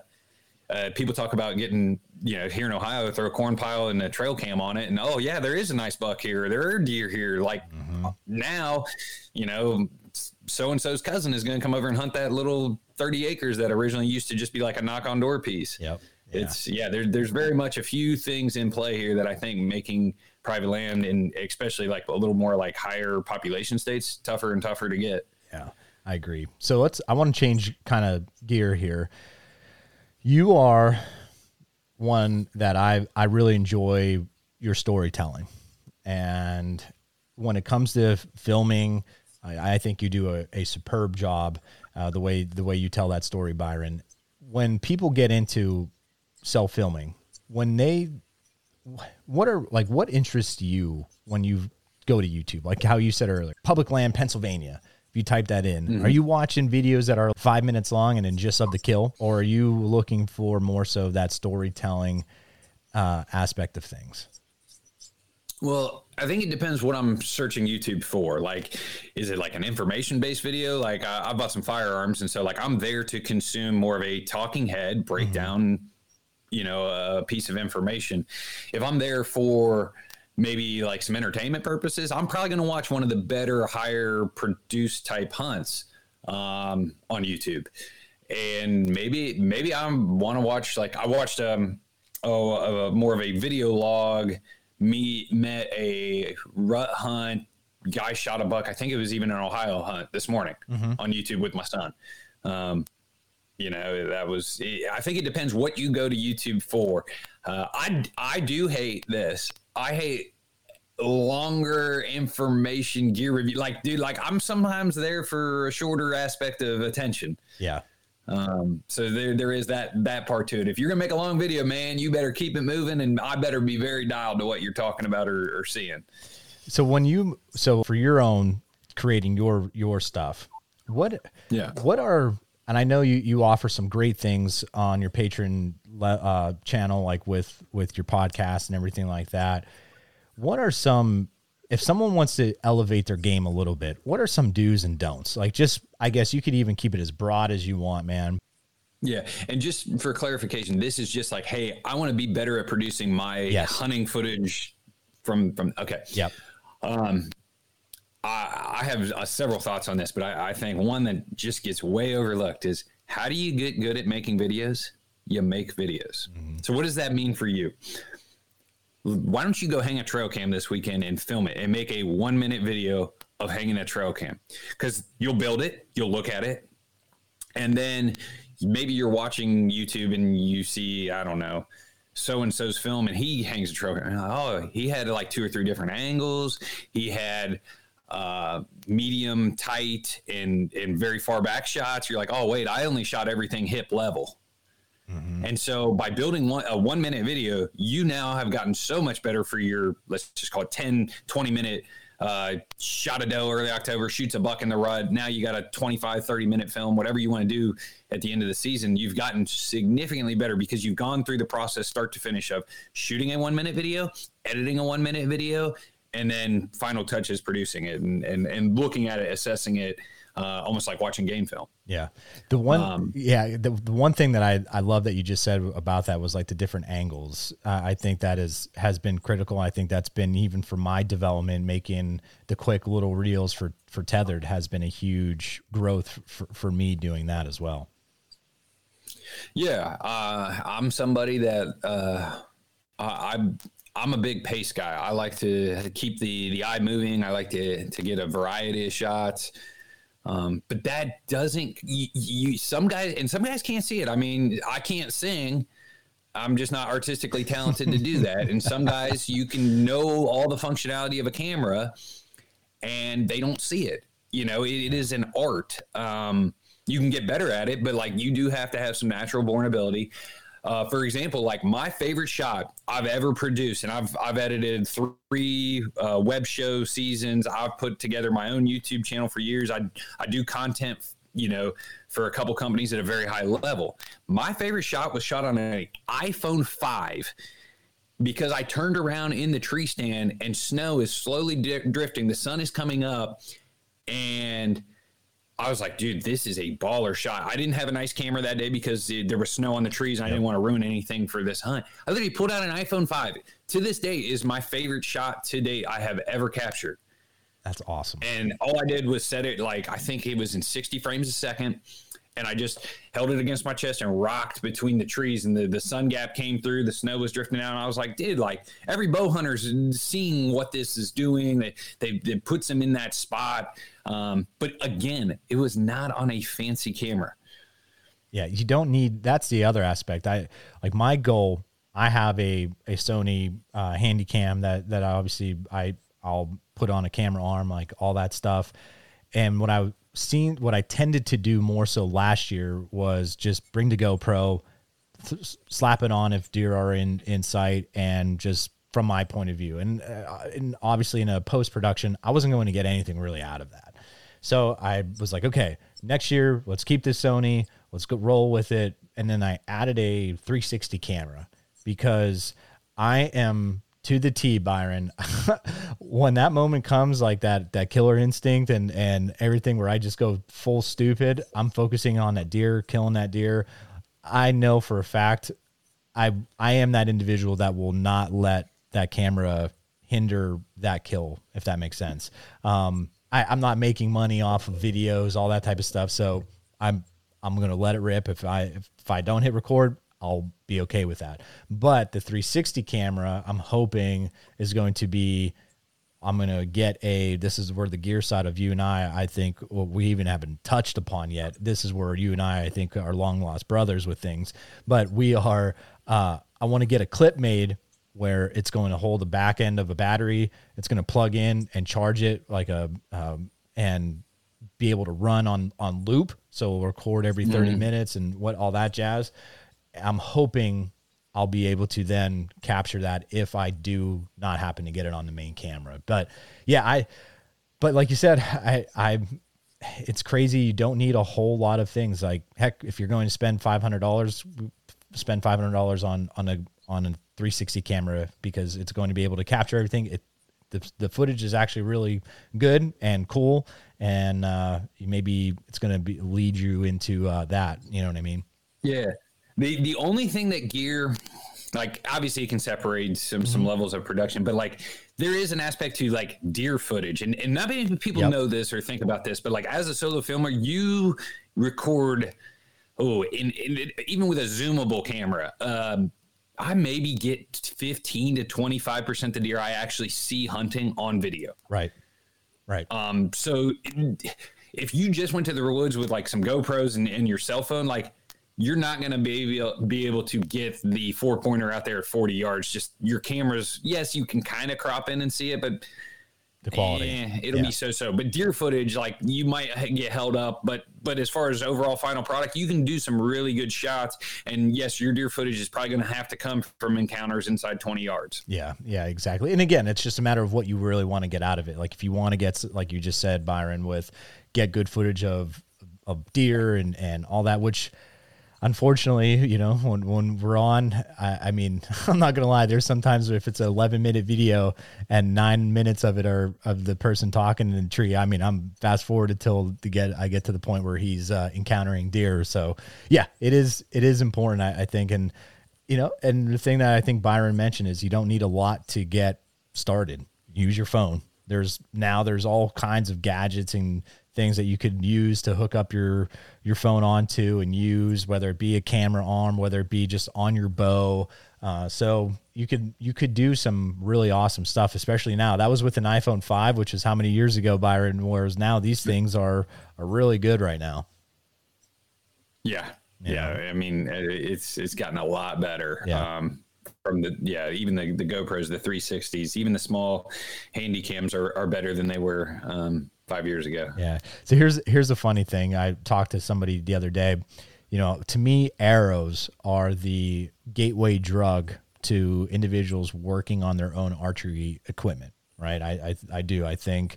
uh people talk about getting you know here in ohio throw a corn pile and a trail cam on it and oh yeah there is a nice buck here there are deer here like mm-hmm. now you know so and so's cousin is going to come over and hunt that little 30 acres that originally used to just be like a knock on door piece yep it's yeah, there, there's very much a few things in play here that I think making private land and especially like a little more like higher population states tougher and tougher to get. Yeah, I agree. So let's I want to change kind of gear here. You are one that I I really enjoy your storytelling. And when it comes to filming, I, I think you do a, a superb job. Uh, the way the way you tell that story, Byron. When people get into self filming when they what are like what interests you when you go to YouTube, like how you said earlier, public land, Pennsylvania. If you type that in, mm-hmm. are you watching videos that are five minutes long and then just of the kill, or are you looking for more so that storytelling uh, aspect of things? Well, I think it depends what I'm searching YouTube for. Like, is it like an information based video? Like, I, I, bought some firearms, and so like I'm there to consume more of a talking head breakdown, mm-hmm. you know, a piece of information. If I'm there for maybe like some entertainment purposes, I'm probably going to watch one of the better, higher produced type hunts um, on YouTube. And maybe maybe I want to watch like I watched um oh uh, more of a video log. Me met a rut hunt guy shot a buck. I think it was even an Ohio hunt this morning mm-hmm. on YouTube with my son. Um, you know that was. I think it depends what you go to YouTube for. Uh, I I do hate this. I hate longer information gear review. Like, dude, like I'm sometimes there for a shorter aspect of attention. Yeah. Um, so there, there is that that part to it. If you're gonna make a long video, man, you better keep it moving, and I better be very dialed to what you're talking about or, or seeing. So when you, so for your own creating your your stuff, what, yeah, what are and I know you you offer some great things on your Patreon uh, channel, like with with your podcast and everything like that. What are some if someone wants to elevate their game a little bit, what are some do's and don'ts? Like just I guess you could even keep it as broad as you want, man. Yeah, and just for clarification, this is just like, hey, I want to be better at producing my yes. hunting footage from from. Okay. Yep. Um, I, I have uh, several thoughts on this, but I, I think one that just gets way overlooked is how do you get good at making videos? You make videos. Mm-hmm. So what does that mean for you? why don't you go hang a trail cam this weekend and film it and make a one minute video of hanging a trail cam because you'll build it you'll look at it and then maybe you're watching youtube and you see i don't know so and so's film and he hangs a trail cam oh he had like two or three different angles he had uh, medium tight and and very far back shots you're like oh wait i only shot everything hip level Mm-hmm. And so by building one, a one minute video, you now have gotten so much better for your, let's just call it 10, 20 minute uh, shot a doe early October, shoots a buck in the rut. Now you got a 25, 30 minute film, whatever you want to do at the end of the season. You've gotten significantly better because you've gone through the process start to finish of shooting a one minute video, editing a one minute video, and then final touches producing it and, and, and looking at it, assessing it, uh, almost like watching game film. Yeah. The one, um, yeah, the, the one thing that I, I love that you just said about that was like the different angles. Uh, I think that is, has been critical. I think that's been even for my development, making the quick little reels for, for tethered has been a huge growth for, for me doing that as well. Yeah. Uh, I'm somebody that, uh, I, I'm a big pace guy. I like to keep the the eye moving. I like to to get a variety of shots. Um, but that doesn't you, you, some guys and some guys can't see it. I mean, I can't sing. I'm just not artistically talented to do [laughs] that. And some guys you can know all the functionality of a camera and they don't see it. You know, it, it is an art. Um, you can get better at it, but like you do have to have some natural born ability. Uh, for example, like my favorite shot I've ever produced, and I've I've edited three uh, web show seasons. I've put together my own YouTube channel for years. I I do content, you know, for a couple companies at a very high level. My favorite shot was shot on an iPhone five because I turned around in the tree stand and snow is slowly di- drifting. The sun is coming up, and I was like, dude, this is a baller shot. I didn't have a nice camera that day because there was snow on the trees and I didn't want to ruin anything for this hunt. I literally pulled out an iPhone 5. To this day is my favorite shot to date I have ever captured. That's awesome. And all I did was set it like I think it was in 60 frames a second and I just held it against my chest and rocked between the trees. And the, the sun gap came through, the snow was drifting out. And I was like, dude, like every bow hunter's seeing what this is doing. They, they, it puts them in that spot. Um, but again, it was not on a fancy camera. Yeah, you don't need. That's the other aspect. I like my goal. I have a a Sony uh, Handycam that that I obviously I I'll put on a camera arm, like all that stuff. And what I seen what I tended to do more so last year was just bring the GoPro, th- slap it on if deer are in in sight, and just from my point of view. And, uh, and obviously, in a post production, I wasn't going to get anything really out of that. So I was like, okay, next year, let's keep this Sony, let's go roll with it. And then I added a 360 camera because I am to the T, Byron. [laughs] when that moment comes, like that that killer instinct and and everything, where I just go full stupid, I'm focusing on that deer, killing that deer. I know for a fact, I I am that individual that will not let that camera hinder that kill, if that makes sense. Um, I, I'm not making money off of videos, all that type of stuff, so I'm I'm gonna let it rip. If I if, if I don't hit record, I'll be okay with that. But the 360 camera, I'm hoping is going to be. I'm gonna get a. This is where the gear side of you and I, I think, well, we even haven't touched upon yet. This is where you and I, I think, are long lost brothers with things. But we are. Uh, I want to get a clip made where it's going to hold the back end of a battery. It's going to plug in and charge it like a um, and be able to run on on loop. So we'll record every 30 mm-hmm. minutes and what all that jazz. I'm hoping I'll be able to then capture that if I do not happen to get it on the main camera. But yeah, I but like you said, [laughs] I I it's crazy. You don't need a whole lot of things. Like heck, if you're going to spend five hundred dollars, spend five hundred dollars on on a on a 360 camera because it's going to be able to capture everything. It the, the footage is actually really good and cool, and uh, maybe it's going to lead you into uh, that. You know what I mean? Yeah, the the only thing that gear like obviously you can separate some mm-hmm. some levels of production, but like there is an aspect to like deer footage, and and not many people yep. know this or think about this, but like as a solo filmer, you record oh, in, in even with a zoomable camera. Um, I maybe get 15 to 25% of the deer I actually see hunting on video. Right. Right. Um, so if you just went to the woods with like some GoPros and, and your cell phone, like you're not going to be able, be able to get the four pointer out there at 40 yards. Just your cameras, yes, you can kind of crop in and see it, but the quality, eh, it'll yeah. be so so. But deer footage, like you might get held up, but but as far as overall final product, you can do some really good shots. And yes, your deer footage is probably going to have to come from encounters inside 20 yards. Yeah, yeah, exactly. And again, it's just a matter of what you really want to get out of it. Like if you want to get, like you just said, Byron, with get good footage of of deer and and all that, which unfortunately, you know, when, when we're on, I, I, mean, [laughs] I'm not gonna lie. There's sometimes if it's an 11 minute video and nine minutes of it are of the person talking in the tree. I mean, I'm fast forward until to get I get to the point where he's uh, encountering deer. So yeah, it is it is important, I, I think, and you know, and the thing that I think Byron mentioned is you don't need a lot to get started. Use your phone. There's now there's all kinds of gadgets and things that you could use to hook up your your phone onto and use, whether it be a camera arm, whether it be just on your bow. Uh, so you could you could do some really awesome stuff, especially now. That was with an iPhone five, which is how many years ago, Byron? Whereas now these things are are really good right now. Yeah, yeah. yeah. I mean, it's it's gotten a lot better. Yeah. Um, from the yeah, even the the GoPros, the 360s, even the small handy cams are, are better than they were um, five years ago. Yeah. So here's here's a funny thing. I talked to somebody the other day. You know, to me, arrows are the gateway drug to individuals working on their own archery equipment. Right. I I, I do. I think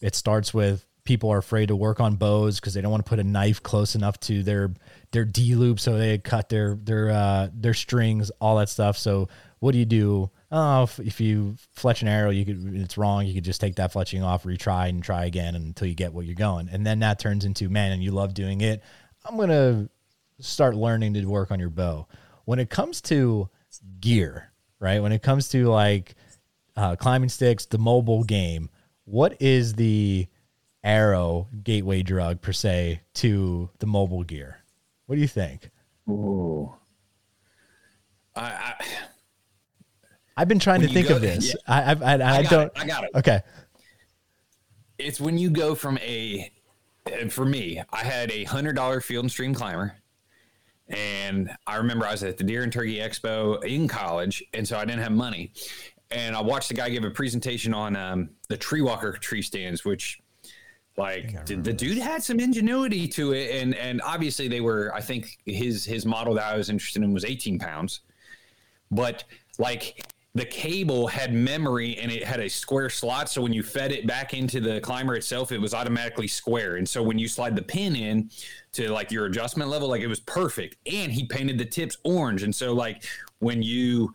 it starts with people are afraid to work on bows because they don't want to put a knife close enough to their their D loop so they cut their their uh, their strings, all that stuff. So what do you do? Oh, if, if, you fletch an arrow, you could it's wrong. You could just take that fletching off, retry, and try again until you get what you're going. And then that turns into man, and you love doing it. I'm gonna start learning to work on your bow. When it comes to gear, right? When it comes to like uh, climbing sticks, the mobile game, what is the arrow gateway drug per se to the mobile gear? What do you think? Ooh. I, I I've been trying when to think of this. Yeah. I, I, I, I don't. It, I got it. Okay. It's when you go from a, for me, I had a hundred dollar field and stream climber, and I remember I was at the Deer and Turkey Expo in college, and so I didn't have money, and I watched the guy give a presentation on um, the tree walker tree stands, which like the, the dude had some ingenuity to it and and obviously they were i think his his model that i was interested in was 18 pounds but like the cable had memory and it had a square slot. So when you fed it back into the climber itself, it was automatically square. And so when you slide the pin in to like your adjustment level, like it was perfect. And he painted the tips orange. And so like when you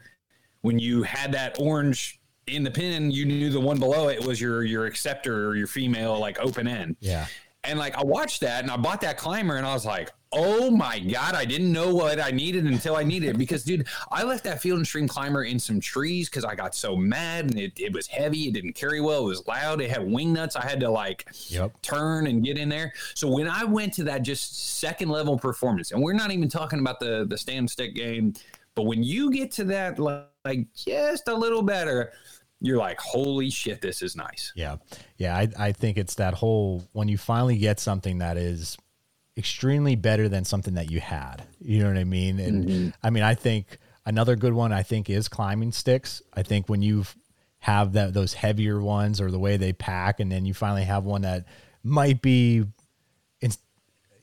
when you had that orange in the pin, you knew the one below it was your your acceptor or your female like open end. Yeah. And like I watched that and I bought that climber and I was like, oh my God, I didn't know what I needed until I needed it. Because dude, I left that field and stream climber in some trees because I got so mad and it, it was heavy, it didn't carry well, it was loud, it had wing nuts. I had to like Yep. turn and get in there. So when I went to that just second level performance, and we're not even talking about the the stand stick game, but when you get to that like, like just a little better, you're like, holy shit, this is nice. Yeah. Yeah. I, I think it's that whole when you finally get something that is extremely better than something that you had. You know what I mean? And mm-hmm. I mean, I think another good one I think is climbing sticks. I think when you have that those heavier ones or the way they pack, and then you finally have one that might be it's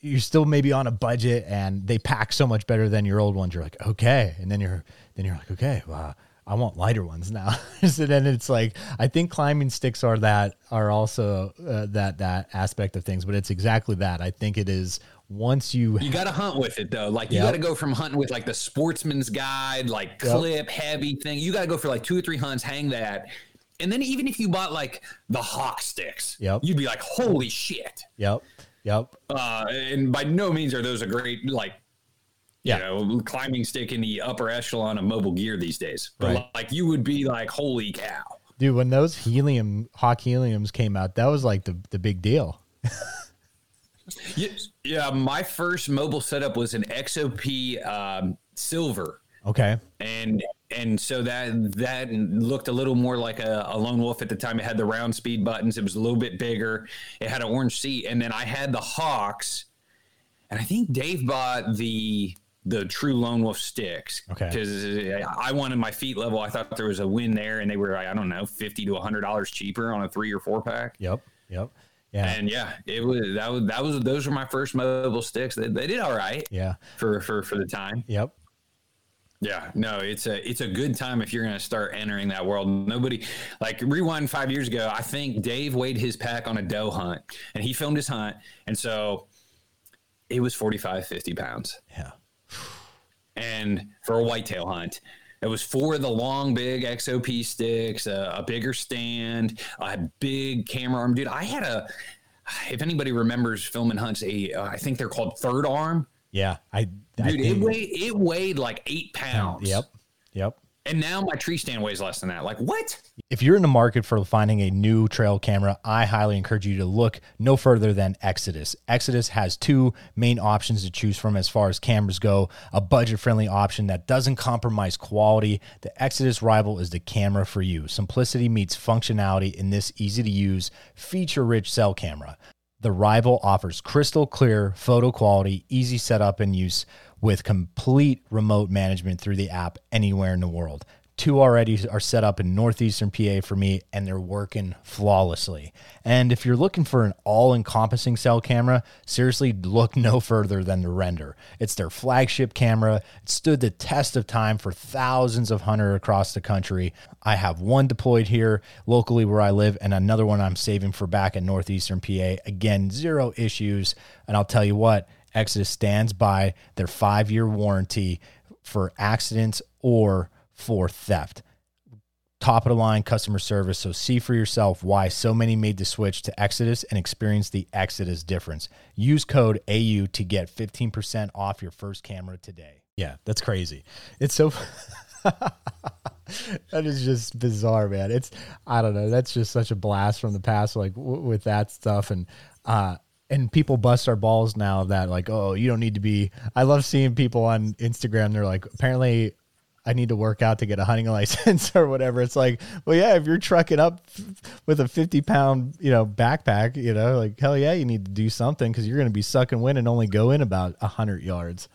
you're still maybe on a budget and they pack so much better than your old ones. You're like, okay. And then you're then you're like, okay, wow. I want lighter ones now. [laughs] so then it's like I think climbing sticks are that are also uh, that that aspect of things, but it's exactly that. I think it is once you You got to hunt with it though. Like you Yep. got to go from hunting with like the sportsman's guide, like Yep. clip heavy thing. You got to go for like two or three hunts, hang that. And then even if you bought like the hawk sticks, Yep. you'd be like, holy shit. Yep. Yep. Uh, and by no means are those a great like Yeah. you know climbing stick in the upper echelon of mobile gear these days. But Right. like you would be like, holy cow. Dude, when those helium hawk heliums came out, that was like the, the big deal. [laughs] Yeah, yeah, my first mobile setup was an XOP um, silver. Okay. and and so that that looked a little more like a, a lone wolf at the time. It had the round speed buttons. It was a little bit bigger. It had an orange seat, and then I had the Hawks, and I think Dave bought the the true lone wolf sticks Okay. because I wanted my feet level. I thought there was a win there, and they were I don't know fifty to hundred dollars cheaper on a three or four pack. Yep. Yep. Yeah. And yeah, it was that was that was those were my first mobile sticks. They, they did all right yeah. for for for the time. Yep. Yeah, no, it's a it's a good time if you're going to start entering that world. Nobody like rewind five years ago. I think Dave weighed his pack on a doe hunt, and he filmed his hunt, and so it was 45, 50 pounds. Yeah. And for a whitetail hunt, it was four of the long, big XOP sticks, a, a bigger stand, a big camera arm. Dude, I had a. If anybody remembers filming hunts, a uh, I think they're called third arm. Yeah. I, I Dude, it weighed it weighed like eight pounds. Yep. Yep. And now my tree stand weighs less than that. Like what? If you're in the market for finding a new trail camera, I highly encourage you to look no further than Exodus. Exodus has two main options to choose from as far as cameras go a budget friendly option that doesn't compromise quality. The Exodus Rival is the camera for you. Simplicity meets functionality in this easy to use, feature rich cell camera. The Rival offers crystal clear photo quality, easy setup and use with complete remote management through the app anywhere in the world. Two already are set up in northeastern PA for me, and they're working flawlessly. And if you're looking for an all encompassing cell camera, seriously look no further than the Render. It's their flagship camera. It stood the test of time for thousands of hunters across the country. I have one deployed here locally where I live, and another one I'm saving for back in northeastern PA. Again, zero issues. And I'll tell you what, Exodus stands by their five year warranty for accidents or for theft. Top of the line customer service. So see for yourself why so many made the switch to Exodus and experience the Exodus difference. Use code AU to get 15% off your first camera today. Yeah, that's crazy. It's so. [laughs] that is just bizarre, man. It's I don't know. That's just such a blast from the past, like w- with that stuff, and uh, and people bust our balls now that like, oh, you don't need to be. I love seeing people on Instagram. They're like, apparently, I need to work out to get a hunting [laughs] license or whatever. It's like, well, yeah, if you're trucking up with a 50 pound, you know, backpack, you know, like hell yeah, you need to do something because you're going to be sucking wind and only go in about a hundred yards.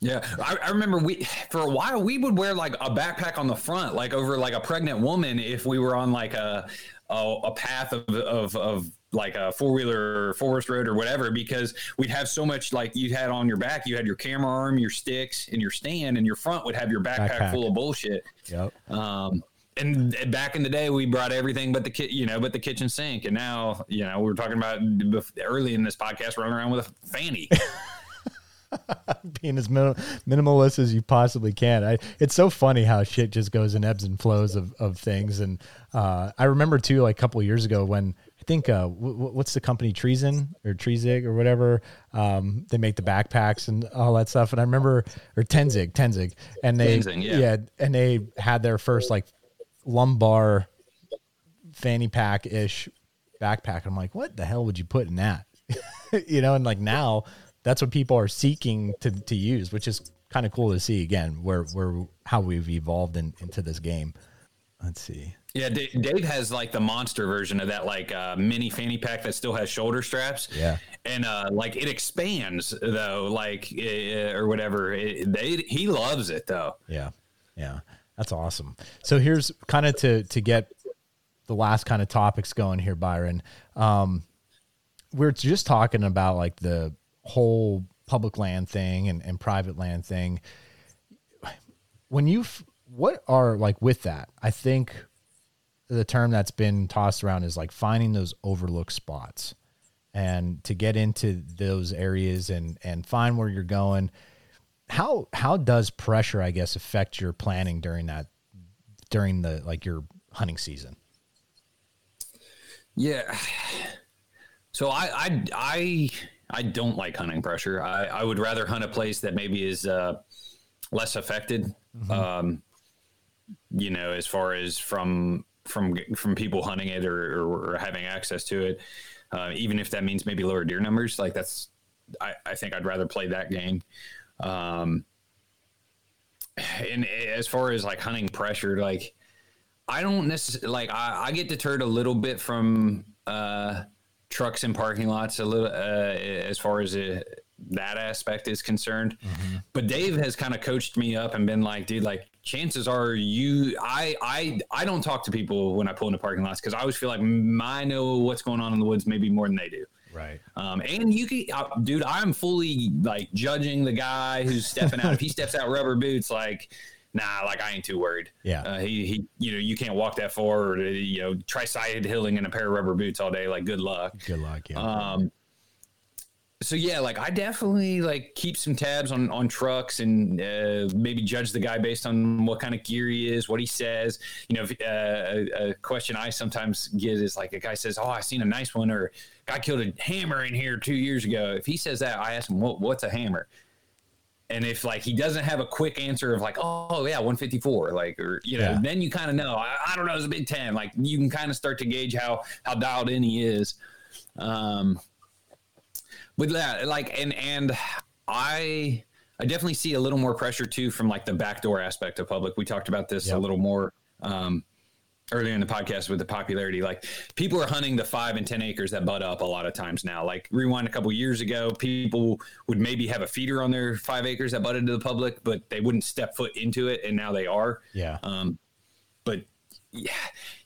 Yeah, I, I, remember we for a while we would wear like a backpack on the front, like over like a pregnant woman, if we were on like a a, a path of, of of like a four wheeler or forest road or whatever, because we'd have so much like you had on your back, you had your camera arm, your sticks, and your stand, and your front would have your backpack, backpack. full of bullshit. Yep. Um, and back in the day, we brought everything but the kit, you know, but the kitchen sink. And now, you know, we were talking about early in this podcast, running around with a fanny. [laughs] being as min- minimalist as you possibly can. I, it's so funny how shit just goes in ebbs and flows of, of things. And uh, I remember too, like a couple years ago when I think uh, w- what's the company Treason or Treezig or whatever. Um, they make the backpacks and all that stuff. And I remember or Tenzig, Tenzig, and they Tenzing, yeah. yeah, and they had their first like lumbar fanny pack ish backpack. I'm like, what the hell would you put in that? [laughs] you know, and like now that's what people are seeking to, to use, which is kind of cool to see again, where, where, how we've evolved in, into this game. Let's see. Yeah, Dave has like the monster version of that, like uh, mini fanny pack that still has shoulder straps. Yeah, and uh, like it expands though, like uh, or whatever. It, they, he loves it though. Yeah, yeah, that's awesome. So here's kind of to to get the last kind of topics going here, Byron. Um, we're just talking about like the whole public land thing and, and private land thing. When you, what are like with that? I think the term that's been tossed around is like finding those overlooked spots and to get into those areas and and find where you're going how how does pressure i guess affect your planning during that during the like your hunting season yeah so i i i I don't like hunting pressure. I, I would rather hunt a place that maybe is uh, less affected. Mm-hmm. Um, you know, as far as from from from people hunting it or, or, or having access to it, uh, even if that means maybe lower deer numbers. Like that's, I, I think I'd rather play that game. Um, and as far as like hunting pressure, like I don't necessarily like I, I get deterred a little bit from uh, trucks in parking lots a little uh, as far as it, that aspect is concerned. Mm-hmm. But Dave has kind of coached me up and been like, dude, like chances are you, I, I, I don't talk to people when I pull into parking lots because I always feel like I know what's going on in the woods maybe more than they do. Right. Um, and you can, uh, dude, I'm fully like judging the guy who's stepping out. if he steps out rubber boots, like nah, like I ain't too worried. Yeah. Uh, he, he, you know, you can't walk that far or, you know, try side hilling in a pair of rubber boots all day. Like, good luck. Good luck. Yeah. Um, so yeah, like I definitely like keep some tabs on on trucks and uh, maybe judge the guy based on what kind of gear he is, what he says. You know, if, uh, a, a, question I sometimes get is like a guy says, "Oh, I seen a nice one," or "Guy killed a hammer in here two years ago." If he says that, I ask him, what, "What's a hammer?" and if like he doesn't have a quick answer of like oh yeah 154 like or you know yeah. then you kind of know I, I, don't know it's a big 10 like you can kind of start to gauge how how dialed in he is um with that like and and i i definitely see a little more pressure too from like the backdoor aspect of public. We talked about this yep. a little more um earlier in the podcast with the popularity. Like people are hunting the five and ten acres that butt up a lot of times now. Like rewind a couple years ago people would maybe have a feeder on their five acres that butted to the public but they wouldn't step foot into it and now they are. Yeah. Um but yeah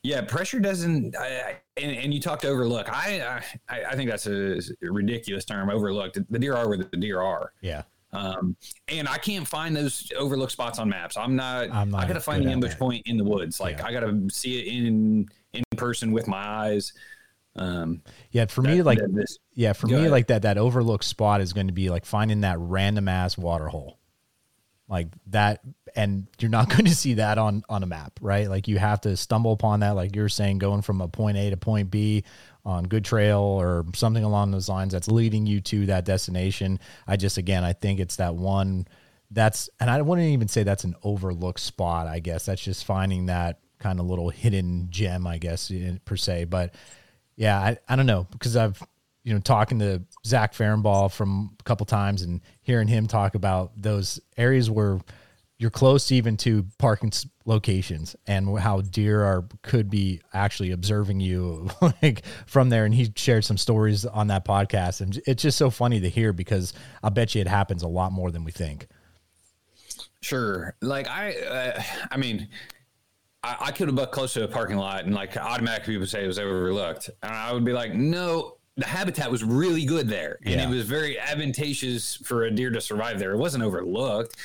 yeah pressure doesn't I, and, and you talked overlook I, I i think that's a ridiculous term overlooked the deer are where the deer are yeah um, and I can't find those overlook spots on maps. I'm not. I'm not I got to find the ambush that. point in the woods. Like yeah. I got to see it in in person with my eyes. Um, yeah, for that, me, like this, yeah, for me, ahead. like that that overlook spot is going to be like finding that random ass water hole, like that, and you're not [laughs] going to see that on on a map, right? Like you have to stumble upon that, like you're saying, going from a point A to point B on good trail or something along those lines that's leading you to that destination. I just again I think it's that one that's and I wouldn't even say that's an overlooked spot, I guess. That's just finding that kind of little hidden gem, I guess, per se. But yeah, I, I don't know because I've you know talking to Zach Farrenball from a couple times and hearing him talk about those areas where you're close even to parking locations and how deer are could be actually observing you [laughs] like from there and he shared some stories on that podcast and it's just so funny to hear because i bet you it happens a lot more than we think Sure. Like I, uh, I mean, I, I could have bucked close to a parking lot, and like automatically people say it was overlooked, and I would be like, no. The habitat was really good there, and Yeah. it was very advantageous for a deer to survive there. It wasn't overlooked.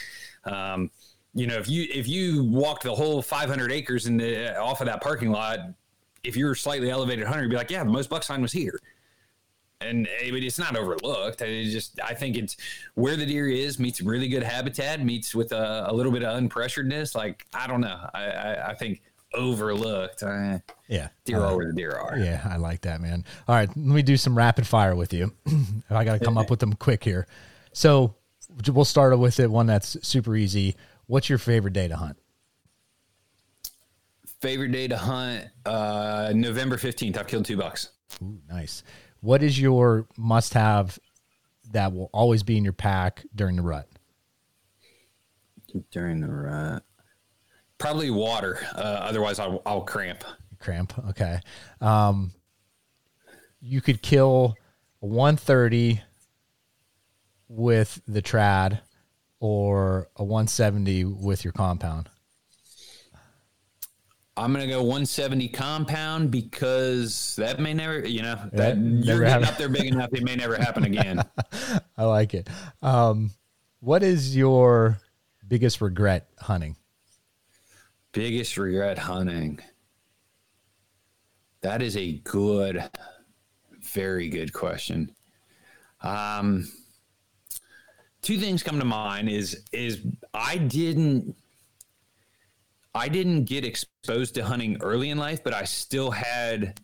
Um, you know, if you if you walked the whole 500 acres in the off of that parking lot, if you're a slightly elevated hunter, you'd be like, yeah, the most buck sign was here. And I it's not overlooked. It just, I think it's where the deer is meets really good habitat, meets with a, a little bit of unpressuredness. Like, I don't know. I, I, I think overlooked. Uh, Yeah. deer Uh, are where the deer are. Yeah, I like that, man. All right, let me do some rapid fire with you. [clears throat] I got to come up with them quick here. So we'll start with it one that's super easy. What's your favorite day to hunt? Favorite day to hunt? Uh, November 15th. I've killed two bucks. Ooh, nice. What is your must have that will always be in your pack during the rut? During the rut. Probably water. Uh, otherwise, I'll, I'll cramp. Cramp. Okay. Um, you could kill a 130 with the trad or a 170 with your compound. I'm gonna go 170 compound because that may never, you know, that, That you're getting happen. up there big enough, it may never happen again. [laughs] I like it. Um, what is your biggest regret hunting? Biggest regret hunting. That is a good, very good question. Um, two things come to mind is is I didn't I didn't get exposed to hunting early in life, but I still had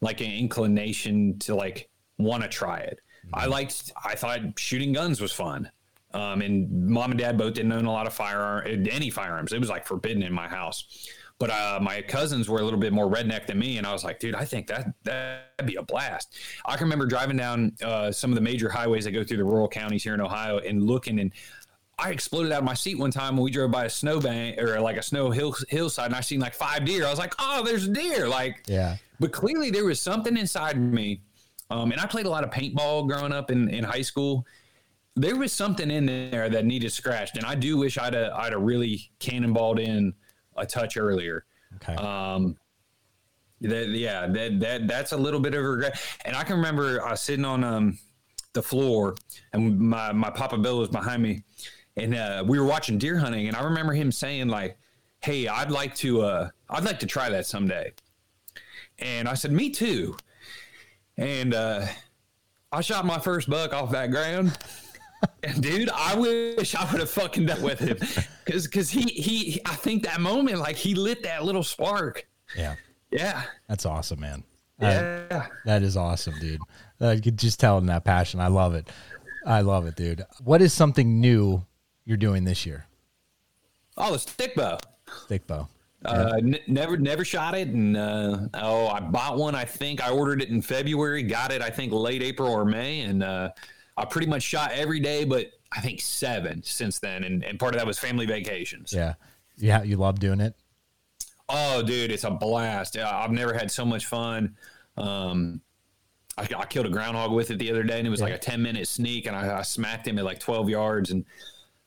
like an inclination to like want to try it. I liked I thought shooting guns was fun. Um, and mom and dad both didn't own a lot of firearm any firearms. It was like forbidden in my house. But uh, my cousins were a little bit more redneck than me, and I was like, dude, I think that that'd be a blast. I can remember driving down uh, some of the major highways that go through the rural counties here in Ohio and looking, and I exploded out of my seat one time when we drove by a snowbank or like a snow hill hillside, and I seen like five deer. I was like, oh, there's deer, like. Yeah. But clearly, there was something inside me, um, and I played a lot of paintball growing up in, in high school. There was something in there that needed scratched, and I do wish I'd a, I'd a really cannonballed in a touch earlier. Okay. Um, that yeah, that that that's a little bit of regret. And I can remember I was sitting on um the floor, and my my Papa Bill was behind me, and uh, we were watching deer hunting, and I remember him saying like, "Hey, I'd like to uh I'd like to try that someday." And I said, "Me too." And uh, I shot my first buck off that ground. And dude, I wish I would have fucking done with him, because because he he I think that moment like he lit that little spark. yeah. Yeah, That's awesome, man. Uh, yeah. that is awesome, dude. Uh, you could just tell in that passion. I love it. I love it, dude. What is something new you're doing this year? Oh, the stick bow. Stick bow. Uh, n- never, never shot it, and uh, oh, I bought one. I think I ordered it in February, got it. I think late April or May, and uh, I pretty much shot every day, but I think seven since then, and, and part of that was family vacations. Yeah. Yeah. You love doing it. Oh, dude, it's a blast. I've never had so much fun. Um, I, I killed a groundhog with it the other day, and it was like a ten minute sneak, and I, I smacked him at like twelve yards, and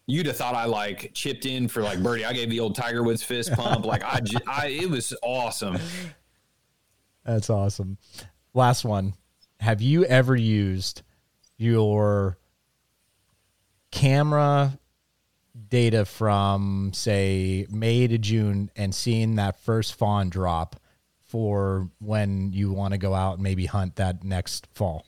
you'd have thought I like chipped in for like birdie. I gave the old Tiger Woods fist pump, like I, j- I, it was awesome. That's awesome. Last one. Have you ever used your camera data from say May to June and seeing that first fawn drop for when you want to go out and maybe hunt that next fall?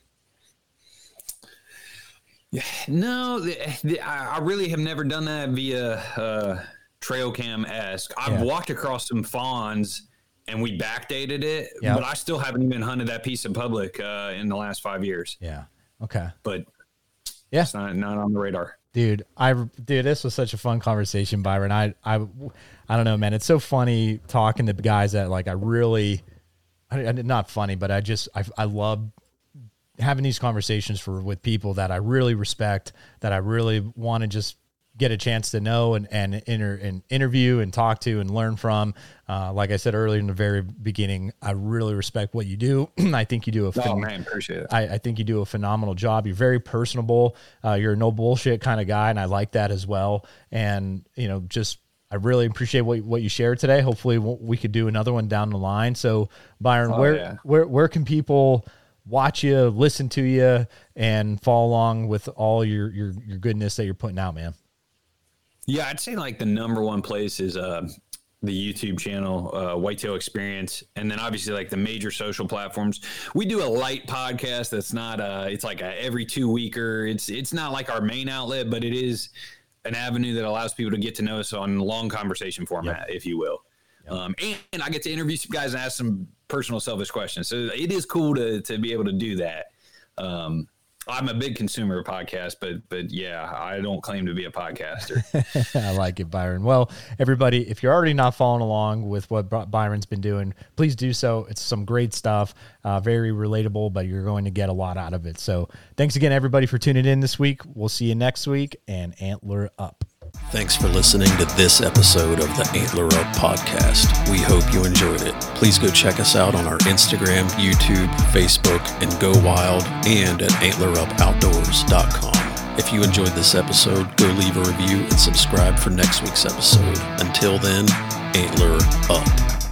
No, the, the, I really have never done that via uh, trail cam esque. I've Yeah. walked across some fawns and we backdated it, Yeah. but I still haven't even hunted that piece in public uh, in the last five years. Yeah. Okay. But Yeah. it's not not on the radar. dude i dude this was such a fun conversation byron i i i don't know man it's so funny talking to guys that like i really I, I- not funny but i just i, I love having these conversations for with people that i really respect that i really want to just get a chance to know and and, inter, and interview and talk to and learn from. Uh, like I said earlier in the very beginning, I really respect what you do. [clears throat] I think you do a. Oh man, appreciate it. I, I, think you do a phenomenal job. You're very personable. Uh, you're a no bullshit kind of guy, and I like that as well. And you know, just I really appreciate what what you shared today. Hopefully, we could do another one down the line. So, Byron, oh, where yeah. where where can people watch you, listen to you, and follow along with all your your your goodness that you're putting out, man? Yeah, I'd say like the number one place is uh, the YouTube channel, uh, Whitetail Experience, and then obviously like the major social platforms. We do a light podcast that's not uh, it's like a every two weeker. It's it's not like our main outlet, but it is an avenue that allows people to get to know us on long conversation format, yep. if you will. Yep. Um, and, and, I get to interview some guys and ask some personal, selfish questions. So it is cool to to be able to do that. Um, I'm a big consumer of podcasts, but but yeah, I don't claim to be a podcaster. [laughs] I like it, Byron. Well, everybody, if you're already not following along with what Byron's been doing, please do so. It's some great stuff, uh, very relatable, but you're going to get a lot out of it. So, thanks again, everybody, for tuning in this week. We'll see you next week, and antler up. Thanks for listening to this episode of the Antler Up podcast. We hope you enjoyed it. Please go check us out on our Instagram, YouTube, Facebook, and Go Wild, and at antlerupoutdoors.com. If you enjoyed this episode, go leave a review and subscribe for next week's episode. Until then, Antler Up.